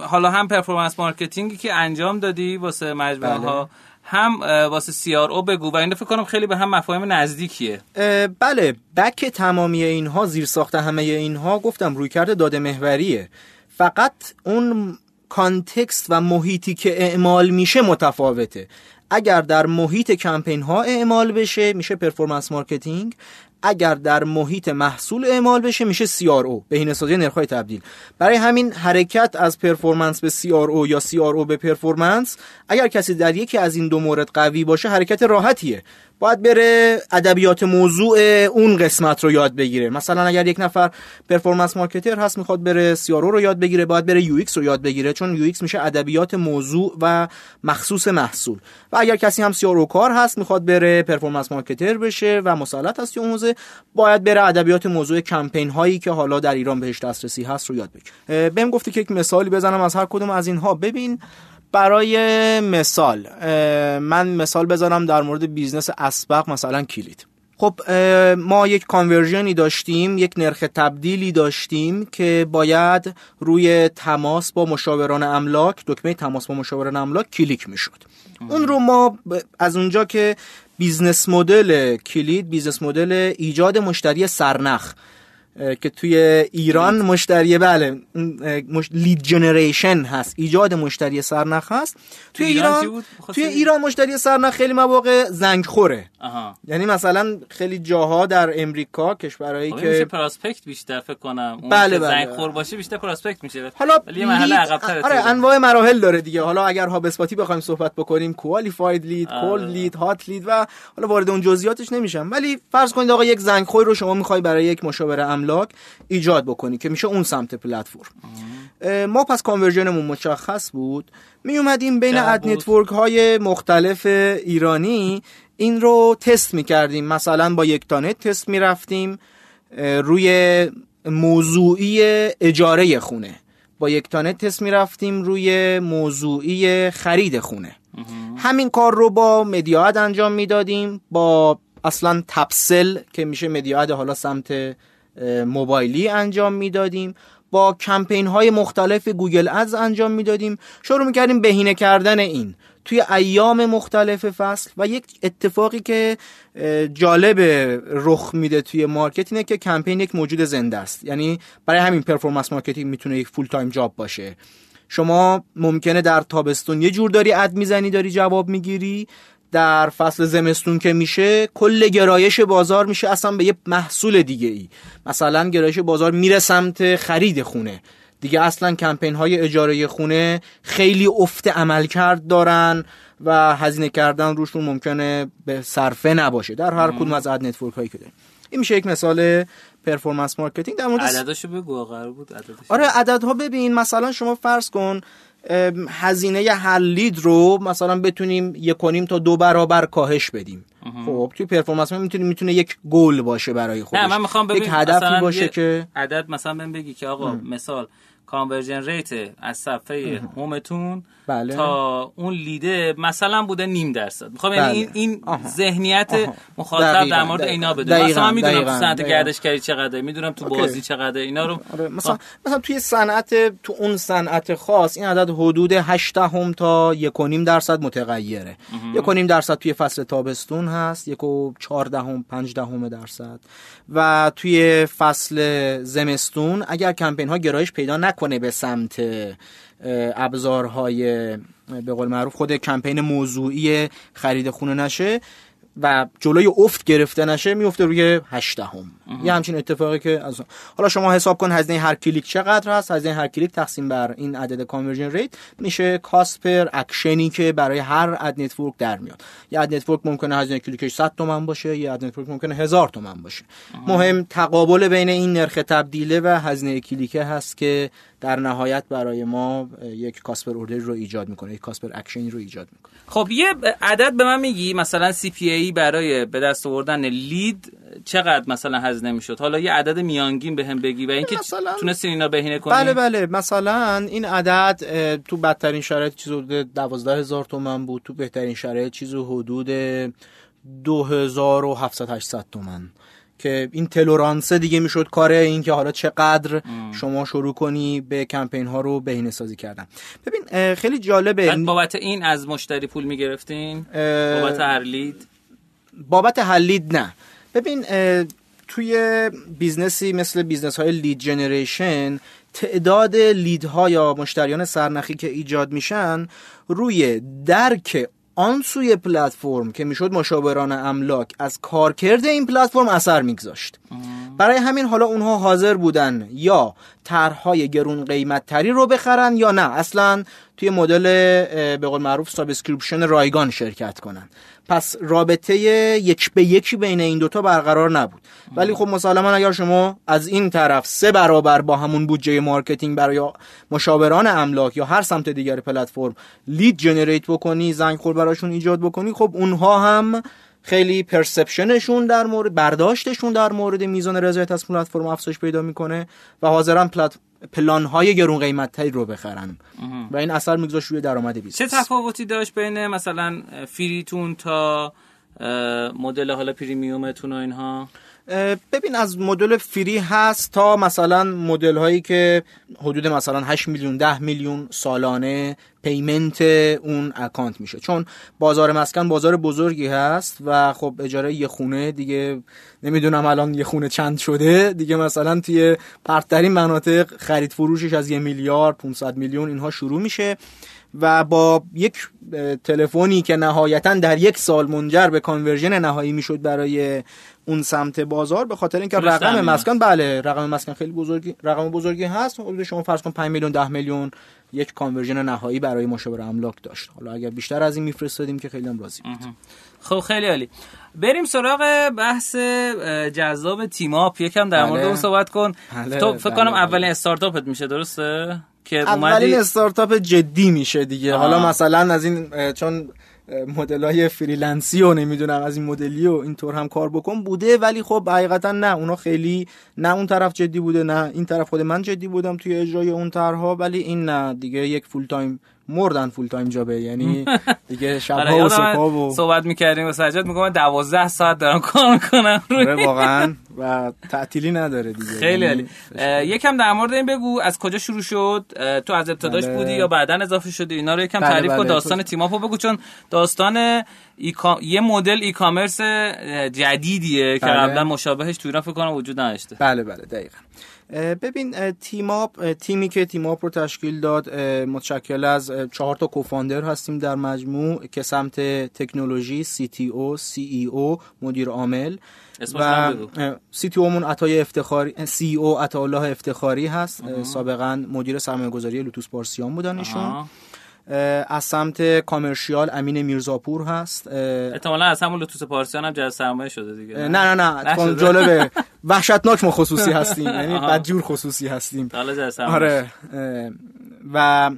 حالا هم performance marketing ی که انجام دادی واسه مجموعه ها هم واسه CRO بگو و این فکر کنم خیلی به هم مفاهیم نزدیکیه. بله بک تمامی اینها زیر ساخت همه اینها گفتم رویکرد داده محوریه. فقط اون context و محیطی که اعمال میشه متفاوته. اگر در محیط کمپین ها اعمال بشه میشه performance marketing اگر در محیط محصول اعمال بشه میشه CRO بهینه سازی نرخ‌های تبدیل. برای همین حرکت از performance به CRO یا CRO به performance اگر کسی در یکی از این دو مورد قوی باشه حرکت راحتیه. باید بره ادبیات موضوع اون قسمت رو یاد بگیره. مثلا اگر یک نفر performance marketer هست می‌خواد بره CRO رو یاد بگیره باید بره UX رو یاد بگیره چون UX میشه ادبیات موضوع و مخصوص محصول. و اگر کسی هم CRO کار هست می‌خواد بره performance marketer بشه و مسلط هست اون باید بره ادبیات موضوع کمپین هایی که حالا در ایران بهش دسترسی هست رو یاد بگیره. بهم گفتی که یک مثالی بزنم از هر کدوم از اینها. ببین برای مثال من مثال بزنم در مورد business اسبق مثلا کلید. خب ما یک conversion ی داشتیم یک نرخ تبدیلی داشتیم که باید روی تماس با مشاوران املاک دکمه تماس با مشاوران املاک کلیک می‌شد. اون رو ما از اونجا که business model کلید business model ایجاد مشتری سرنخ که توی ایران مشتری بله lead generation هست ایجاد مشتری سرنخ هست. توی ایران توی ایران مشتری سرنخ خیلی مواقع زنگ خوره یعنی مثلا خیلی جاها در امریکا کشورهایی خب، که میشه prospect بیشتر فکر کنم. اون بله بله زنگ خور باشه بیشتر prospect میشه. حالا ولی مرحله عقب‌تر آره انواع مراحل داره دیگه. حالا اگر HubSpot ی بخوایم صحبت بکنیم qualified lead cold lead hot lead و حالا وارد اون جزئیاتش نمیشم. ولی فرض کنید آقا یک زنگ خور رو شما می‌خوای برای یک مشاوره املاک ایجاد بکنی که میشه اون سمت پلتفرم. ما پس conversion مون مشخص بود. می اومدیم بین ad network های مختلف ایرانی. این رو تست می کردیم مثلا با یک content تست می رفتیم روی موضوعی اجاره خونه. با یک content تست می رفتیم روی موضوعی خرید خونه. همین کار رو با مدیاعد انجام می‌دادیم. با اصلا تپسل که میشه مدیاعد حالا سمت موبایلی انجام می‌دادیم با کمپین های مختلف Google Ads انجام می‌دادیم. شروع می‌کردیم بهینه کردن این. توی ایام مختلف فصل و یک اتفاقی که جالب رخ میده توی مارکت اینه که کمپین یک موجود زنده است. یعنی برای همین performance marketing می‌تونه یک full time job باشه. شما ممکنه در تابستون یه جور داری ad می‌زنی داری جواب می‌گیری. در فصل زمستون که میشه کل گرایش بازار میشه اصلا به یه محصول دیگه ای مثلا گرایش بازار میره سمت خرید خونه. دیگه اصلا کمپین های اجاره خونه خیلی افت عملکرد دارن و هزینه کردن روشون ممکنه به صرفه نباشه. در هر کدوم از ad network هایی که داریم. این میشه یک مثال performance marketing در مورد عدداشو بگو قرار بود عددش آره عددها ببین مثلا شما فرض کن هزینه هر lead رو مثلا بتونیم یک کنیم تا دو برابر کاهش بدیم. خب توی performance می‌تونه می‌تونه یک گل باشه برای خودش. نه من می‌خوام یک هدفی باشه که عدد مثلا بهم بگی که آقا مثال conversion rate از صفحه home تون بله. تا اون lead ه مثلا بوده نیم درصد. می‌خوام یعنی این, این ذهنیت. مخاطب در مورد. اینا بده مثلا من می‌دونم تو صنعت. گردشگری چقدره. می‌دونم تو اوکی. بازی چقدره. اینا رو آره. مثلا مثلا توی صنعت تو اون صنعت خاص این عدد حدود 8 هم تا 1.5 درصد متغیره. 1.5 درصد توی فصل تابستون هست 1 و 14 هم 5 دهم درصد. و توی فصل زمستون اگر کمپین ها گرایش پیدا نکنه به سمت ابزارهای به قول معروف خود کمپین موضوعی خرید خونه نشه و جلوی افت گرفته نشه میفته روی 8 هم یه همچین اتفاقی که از حالا شما حساب کن هزینه هر کلیک چقدر هست هزینه هر کلیک تقسیم بر این عدد conversion rate میشه cost per action ی که برای هر ad network در میاد. یه ad network ممکنه هزینه کلیکش 100 تومن باشه یه ad network ممکنه 1000 تومن باشه. مهم تقابل بین این نرخ تبدیله و هزینه کلیکه هست که در نهایت برای ما یک cost per order رو ایجاد می‌کنه یک cost per action ی رو ایجاد می‌کنه. خب یه عدد به من میگی مثلا CPA برای به دست آوردن lead چقدر مثلا هزینه می‌شد؟ حالا یه عدد میانگین بهم بگی و اینکه مثلا- تونستین اینا بهینه کنی؟ بله بله. مثلا این عدد تو بدترین شرایط چیز حدود دوازده هزار تومن بود. تو بهترین شرایط چیز حدود دو هزار و هفتصد هشتصد تومن. که این تلورانسه دیگه می‌شد کار این که حالا چقدر شما شروع کنی به کمپین ها رو بهینه سازی کردن. ببین خیلی جالبه. بابت این از مشتری پول می‌گرفتین؟ بابت هر lead بابت lead نه. ببین توی business ی مثل business های lead generation تعداد lead ها یا مشتریان سرنخی که ایجاد میشن روی درک اون سوی پلتفرم که می‌شد مشاوران املاک از کارکرد این پلتفرم اثر میگذاشت. برای همین حالا اونها حاضر بودن یا طرحهای گرون قیمت تری رو بخرن یا نه؟ اصلا توی مدل به قول معروف subscription رایگان شرکت کنن. پس رابطه یک به یکی بین این دوتا برقرار نبود. ولی خب مسلما اگر شما از این طرف سه برابر با همون بودجه marketing برای مشاوران املاک یا هر سمت دیگر پلتفرم lead generate بکنی زنگ خور براشون ایجاد بکنی خب اونها هم خیلی perception شون در مورد برداشتشون در مورد میزان رضایت از پلتفرم افزایش پیدا می‌کنه و حاضرن پلت پلان های گرون قیمت تری رو بخرن. و این اثر میگذاشت روی درآمد business چه تفاوتی داشت بین مثلا free تون تا مدل حالا premium تون و اینها؟ ببین از مدل free هست تا مثلا مدل هایی که حدود مثلا 8 میلیون 10 میلیون سالانه payment اون account میشه. چون بازار مسکن بازار بزرگی هست و خب اجاره یه خونه دیگه نمی‌دونم الان یه خونه چند شده دیگه مثلا توی پرت‌ترین مناطق خرید فروشش از یه میلیارد 500 میلیون اینها شروع میشه و با یک تلفنی که نهایتا در یک سال منجر به conversion نهایی می‌شد برای اون سمت بازار به خاطر اینکه رقم مسکن بله رقم مسکن خیلی بزرگی رقم بزرگی هست. حدود شما فرض کن 5 میلیون 10 میلیون یک conversion نهایی برای مشاور املاک داشت. حالا اگر بیشتر از این میفرستادیم که خیلی هم راضی بود. خب خیلی عالی. بریم سراغ بحث جذاب تیماپ یکم در مورد بله. اون صحبت کن. بله. تو فکر کنم بله. اولین استارتاپت میشه درسته؟ که اولین استارتاپ جدی میشه دیگه. آه. حالا مثلا از این چون مدل های freelance ی و نمی‌دونم از این مدلی و اینطور هم کار بکن. بوده ولی خب حقیقتا نه. اونا خیلی نه اون طرف جدی بوده نه این طرف خود من جدی بودم توی اجرای اون طرحها ولی این نه. دیگه یک full time مردن full time job ه یعنی (laughs) دیگه شب ها و صبح و صحبت می‌کردیم و سجاد میگم 12 ساعت دارم کار می‌کنم آره واقعا. و تعطیلی نداره دیگه. خیلی عالی. یکم در مورد این بگو از کجا شروع شد؟ تو از ابتداش بله. بودی یا بعدا اضافه شدی؟ اینا رو یکم بله تعریف کن بله. داستان تیماپو بگو چون داستان یه مدل e-commerce جدیدیه که بله. قبلا مشابهش تو ایران فکر کنم وجود نداشته. بله بله دقیقاً. ببین تیماپ تیمی که تیماپ رو تشکیل داد متشکل از چهار تا کوفاندر هستیم در مجموع که سمت تکنولوژی سی تی او سی ای او مدیر عامل و سی تی اومون عطای افتخاری سی او عطا افتخاری هست. سابقا مدیر سرمایه گذاری لوتوس پارسیان بودن ایشون. از سمت کامرشیال امین میرزاپور هست. احتمالا از همون لوتوس پارسیان هم جذب سرمایه شده دیگه نه؟ نه نه, نه جالبه. (laughs) وحشتناک ما خصوصی (laughs) هستیم. یعنی بدجور خصوصی هستیم. آره و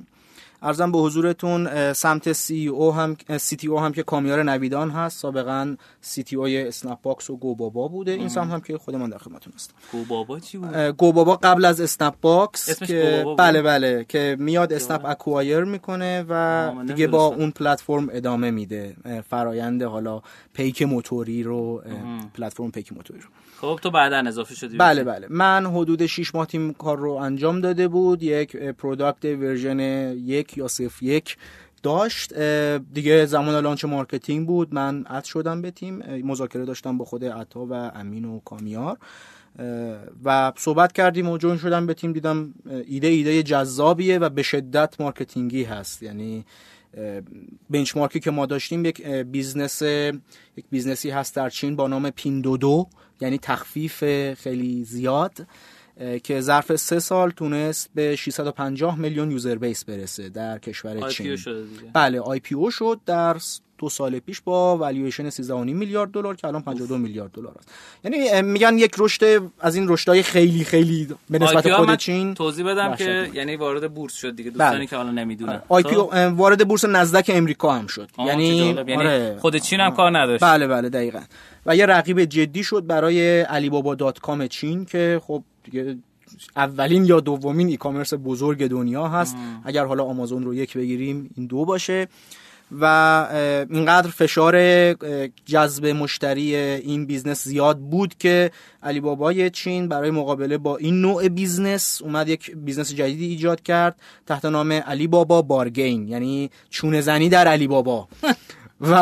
عرضم به حضورتون سمت CEO هم CTO هم که کامیار نویدان هست سابقا CTO ی اسنپ باکس و گو بابا بوده. این سمت هم که خودمان در خدمتتون هستم گو بابا چی بود؟ گو بابا قبل از اسنپ باکس که بله بله که میاد اسنپ acquire می‌کنه و دیگه با اون پلتفرم ادامه میده. فرایند حالا پیک موتوری رو پلتفرم پیک موتوری رو. خب تو بعدا اضافه شدی بله بله. من حدود 6 ماه تیم کار رو انجام داده بود. یک product version یک یا فاز یک داشت. دیگه زمان launch marketing بود. من add شدم به تیم. مذاکره داشتم با خود عطا و امین و کامیار. و صحبت کردیم و join شدم به تیم. دیدم ایده ایده جذابیه و به شدت marketing ی هست. یعنی benchmark ی که ما داشتیم یک business یک business ی هست در چین با نام Pinduoduo یعنی تخفیف خیلی زیاد که ظرف سه سال تونست به 650 میلیون user base برسه در کشور چین. بله IPO شد در دو سال پیش با والیویشن 13.5 میلیارد دلار که الان 52 میلیارد دلار است. یعنی میگن یک رشد از این رشدهای خیلی خیلی به نسبت خود چین توضیح بدم که یعنی وارد بورس شد دیگه دوستانی بله. که حالا نمی‌دونن. IPO خب. وارد بورس نزدک امریکا هم شد. یعنی, یعنی آره. خود چین هم کار نداشت. بله بله دقیقاً. و یه رقیب جدی شد برای علی بابا دات کام چین که خب دیگه اولین یا دومین e-commerce بزرگ دنیا هست. اگر حالا آمازون رو یک بگیریم این دو باشه. و اینقدر فشار جذب مشتری این business زیاد بود که علی بابای چین برای مقابله با این نوع business اومد یک business جدیدی ایجاد کرد تحت نام علی بابا Bargain یعنی چونه زنی در علی بابا (laughs) و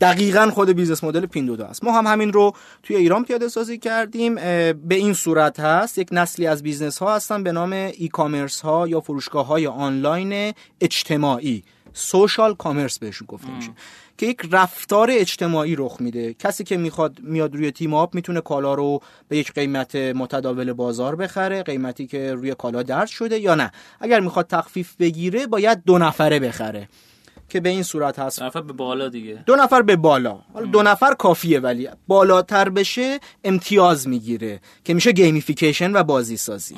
دقیقا خود business model Pinduoduo است. ما هم همین رو توی ایران پیاده سازی کردیم. به این صورت هست یک نسلی از business ها هستن به نام e-commerce ها یا فروشگاه های آنلاین اجتماعی. social commerce بهشون گفته میشه که یک رفتار اجتماعی رخ میده. کسی که می‌خواد میاد روی تیم آپ می‌تونه کالا رو به یک قیمت متداول بازار بخره قیمتی که روی کالا درج شده یا نه. اگر می‌خواد تخفیف بگیره باید دو نفره بخره که به این صورت هست. دو نفر به بالا دیگه. دو نفر به بالا. حالا دو نفر کافیه ولی بالاتر بشه امتیاز می‌گیره که میشه gamification و بازی سازی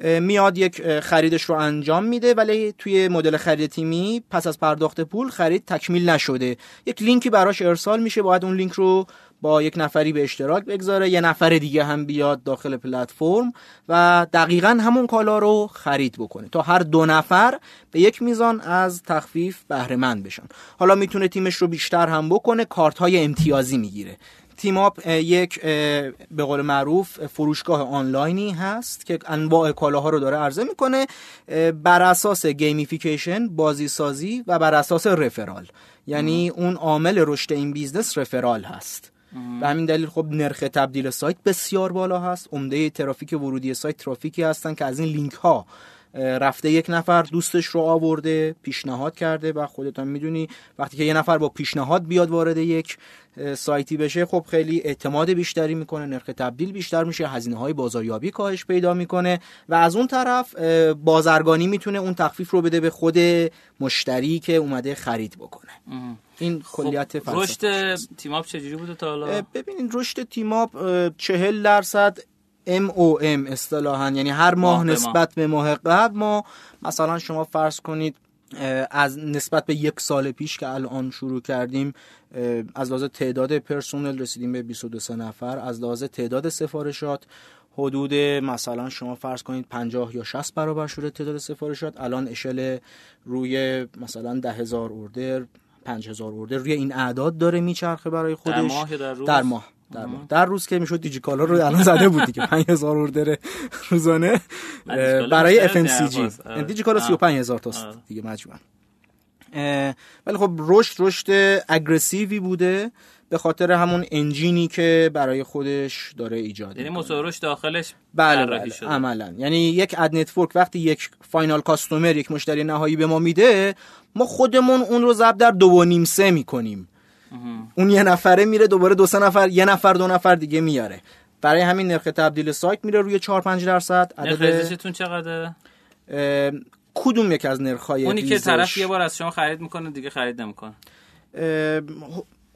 میاد یک خریدش رو انجام میده ولی توی مدل خرید تیمی پس از پرداخت پول خرید تکمیل نشده. یک لینکی براش ارسال میشه باید اون لینک رو با یک نفری به اشتراک بگذاره یه نفر دیگه هم بیاد داخل پلتفرم و دقیقا همون کالا رو خرید بکنه تا هر دو نفر به یک میزان از تخفیف بهره مند بشن. حالا می‌تونه تیمش رو بیشتر هم بکنه کارت های امتیازی می‌گیره. تیم آپ یک به قول معروف فروشگاه آنلاینی هست که انواع کالاها رو داره عرضه می‌کنه بر اساس gamification بازی سازی و بر اساس referral یعنی اون عامل رشد این business referral هست. به همین دلیل خب نرخ تبدیل سایت بسیار بالا هست. عمده ترافیک ورودی سایت ترافیکی هستن که از این لینک ها رفته یک نفر دوستش رو آورده پیشنهاد کرده و خودت هم می‌دونی وقتی که یه نفر با پیشنهاد بیاد وارد یک سایتی بشه خب خیلی اعتماد بیشتری می‌کنه نرخ تبدیل بیشتر میشه هزینه های بازاریابی کاهش پیدا می‌کنه و از اون طرف بازرگانی می‌تونه اون تخفیف رو بده به خود مشتری که اومده خرید بکنه. این خب کلیت رشد تیماپ چجوری بوده تا حالا؟ ببینید رشد تیماپ 40 درصد MOM اصطلاحا یعنی هر ماه, ماه نسبت به ماه قبل ما مثلا شما فرض کنید از نسبت به یک سال پیش که الان شروع کردیم از لحاظ تعداد پرسونل رسیدیم به 22 نفر. از لحاظ تعداد سفارشات حدود مثلا شما فرض کنید 50 یا 60 برابر شده تعداد سفارشات. الان اشل روی مثلا ده هزار اوردر 5000 اوردر روی این اعداد داره میچرخه برای خودش. در ماه در روز؟ در ماه. در, ماه. در روز که می‌شد دیجیکالا رو الان زده بود دیگه. (laughs) 5000 اوردر روزانه. برای اف ام سی جی دیجیکالا 35000 تا دیگه مجموعا. ولی خب رشد رشد اگریسیوی بوده به خاطر همون انجینی که برای خودش داره ایجاد یعنی مصورش داخلش بله, بله عملا. یعنی یک ad network وقتی یک final customer یک مشتری نهایی به ما میده ما خودمون اون رو ضرب در دو و نیم سه می‌کنیم. اون یه نفره میره دوباره دو سه نفر یه نفر دو نفر دیگه میاره. برای همین نرخ تبدیل سایت میره روی 4 5 درصد. عدد نرخ چقدره؟ کدوم یک از نرخ‌های اونی که طرف یه بار از شما خرید می‌کنه دیگه خرید نمی‌کنه.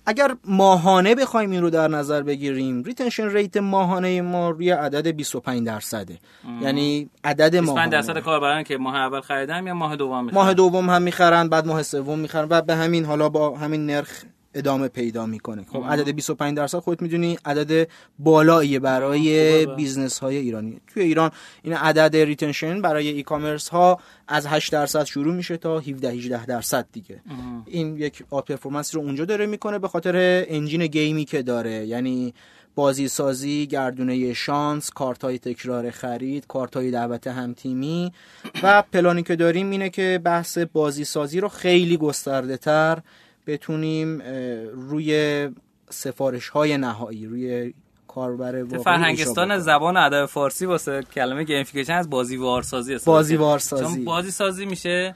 اگر ماهانه بخوایم این رو در نظر بگیریم retention rate ماهانه ما روی عدد 25 درصده. یعنی عدد ماهانه. 25 درصد کاربران که ماه اول خریدن یا ماه دوم می‌خرن؟ ماه دوم هم می‌خرن بعد ماه سوم می‌خرن و به همین حالا با همین نرخ ادامه پیدا می‌کنه. خب عدد 25 درصد خودت می‌دونی عدد بالاییه برای business های ایرانی. توی ایران این عدد retention برای e-commerce ها از 8 درصد شروع میشه تا 17 18 درصد دیگه. این یک outperformance رو اونجا داره می‌کنه به خاطر engine game ی که داره. یعنی بازی سازی گردونه شانس کارت های تکرار خرید کارت های دعوت هم تیمی و پلانی که داریم اینه که بحث بازی سازی رو خیلی گسترده تر بتونیم روی سفارش های نهایی روی کاربر واقعی فرهنگستان زبان ادب فارسی واسه کلمه gamification از بازی وارسازی بازی وارسازی چون بازی سازی میشه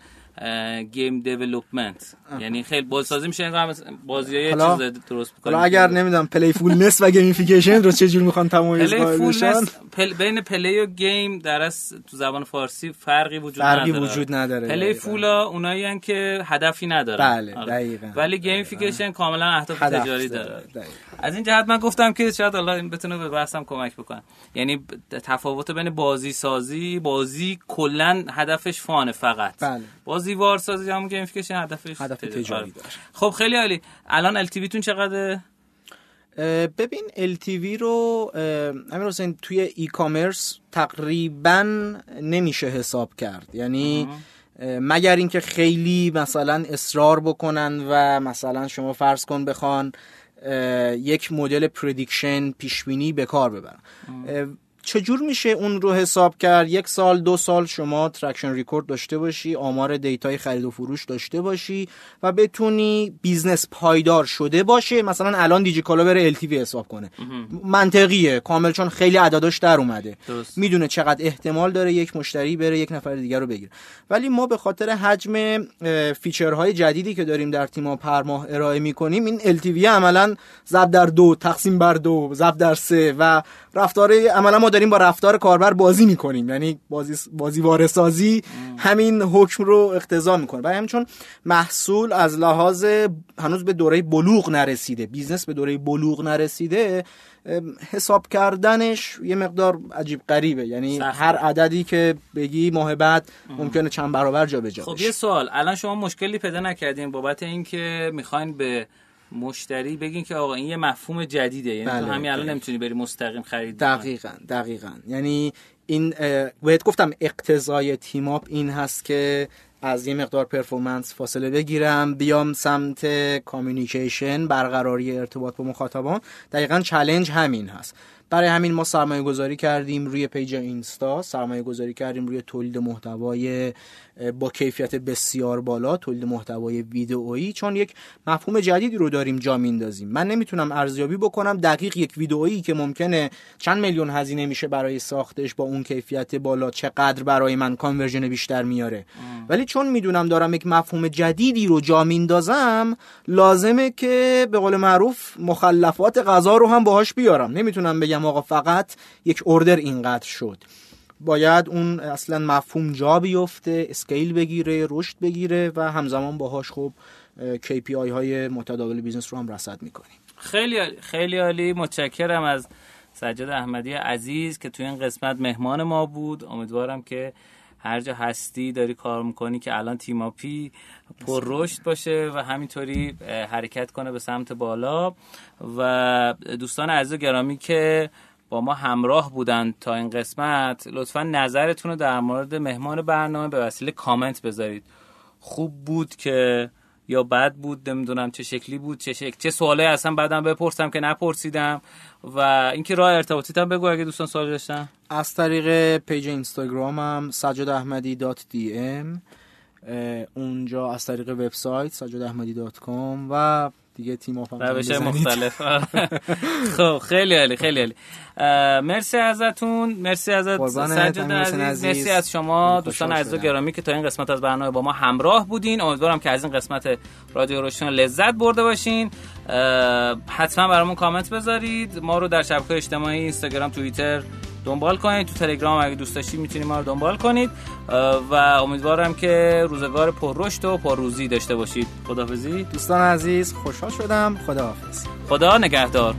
game development. یعنی خیلی بازسازی میشه انگار بازی چیز درست حالا اگر نمی‌دونم playfulness و gamification رو چه جور می‌خوان تمایز بشن؟ پل... بین play و game در از تو زبان فارسی فرقی وجود فرقی نداره. وجود نداره playful ا اونایی هن که هدفی نداره بله دقیقاً ولی gamification کاملا اهداف تجاری داره از این جهت من گفتم که شاید حالا این بتونه به بحثم کمک بکنه. یعنی تفاوت بین بازی سازی بازی کلا هدفش fun ه فقط. بله. بازی وارسازی همون gamification هدفش هدف تجاری داره. خب خیلی عالی. الان LTV تون چقدره؟ ببین LTV رو امیر حسین توی e-commerce تقریبا نمیشه حساب کرد. یعنی مگر اینکه خیلی مثلا اصرار بکنن و مثلا شما فرض کن بخوان یک مدل prediction پیشبینی به کار ببرن. چجور میشه اون رو حساب کرد؟ یک سال دو سال شما transaction record داشته باشی آمار دیتای خرید و فروش داشته باشی و بتونی business پایدار شده باشه. مثلا الان دیجی کالا بره LTV حساب کنه. منطقیه. کامل چون خیلی عدداش در اومده. می‌دونه چقدر احتمال داره یک مشتری بره یک نفر دیگر رو بگیره. ولی ما به خاطر حجم feature های جدیدی که داریم در تیما per ماه ارائه می‌کنیم این LTV عملا ضرب در دو تقسیم بر دو ضرب در سه و رفتار عملا ما داریم با رفتار کاربر بازی می‌کنیم. یعنی بازی بازی وارسازی همین حکم رو اقتضا می‌کنه. برای همین چون محصول از لحاظ هنوز به دوره بلوغ نرسیده business به دوره بلوغ نرسیده حساب کردنش یه مقدار عجیب غریبه. یعنی هر عددی که بگی ماه بعد ممکنه چند برابر جا بجا خب یه سوال. الان شما مشکلی پیدا نکردین بابت اینکه می‌خواین به مشتری بگین که آقا این یه مفهوم جدیده یعنی بله، همین الان نمی‌تونی بری مستقیم خرید دقیقا دقیقا. یعنی این بهت گفتم اقتضای تیم اپ این هست که از یه مقدار performance فاصله بگیرم بیام سمت communication برقراری ارتباط با مخاطبان. دقیقا challenge همین هست. برای همین ما سرمایه گذاری کردیم روی page اینستا سرمایه گذاری کردیم روی تولید محتوای با کیفیت بسیار بالا تولید محتوای ویدئویی چون یک مفهوم جدیدی رو داریم جا میندازیم من نمی‌تونم ارزیابی بکنم دقیق یک ویدئویی که ممکنه چند میلیون هزینه میشه برای ساختش با اون کیفیت بالا چقدر برای من conversion بیشتر میاره. ولی چون می‌دونم دارم یک مفهوم جدیدی رو جا میندازم لازمه که به قول معروف مخلفات غذا رو هم باهاش بیارم. نمی‌تونم بگم آقا فقط یک order اینقدر شد. باید اون اصلا مفهوم جا بیفته scale بگیره رشد بگیره و همزمان باهاش خب KPI های متداول business رو هم رصد می‌کنیم. خیلی خیلی عالی. متشکرم از سجاد احمدی عزیز که توی این قسمت مهمان ما بود. امیدوارم که هر جا هستی داری کار می‌کنی که الان تیماپی پر رشد باشه و همینطوری حرکت کنه به سمت بالا. و دوستان عزیز گرامی که با ما همراه بودن تا این قسمت لطفا نظرتون رو در مورد مهمان برنامه به وسیله کامنت بذارید. خوب بود که یا بد بود نمی‌دونم چه شکلی بود چه شکل چه سوالی اصلا بعدم بپرسم که نپرسیدم. و اینکه راه ارتباطیتم بگو اگه دوستان سوال داشتن. از طریق page اینستاگرامم سجاد احمدی dot دی ام اونجا از طریق وبسایت سجاد احمدی dot com و دیگه تیم اپ روش مختلف. (laughs) خب خیلی عالی خیلی عالی. مرسی ازتون مرسی ازت سجاد عزیز. مرسی از شما دوستان عزیز و گرامی که تا این قسمت از برنامه با ما همراه بودین. امیدوارم که از این قسمت رادیو روشن لذت برده باشین. حتما برامون کامنت بذارید. ما رو در شبکه اجتماعی اینستاگرام توییتر دنبال کنید تو تلگرام اگه دوست داشتید می‌تونید ما رو دنبال کنید. و امیدوارم که روزگار پر رشد و پر روزی داشته باشید. خداحافظی. دوستان عزیز خوشحال شدم. خداحافظ. خدا نگهدار.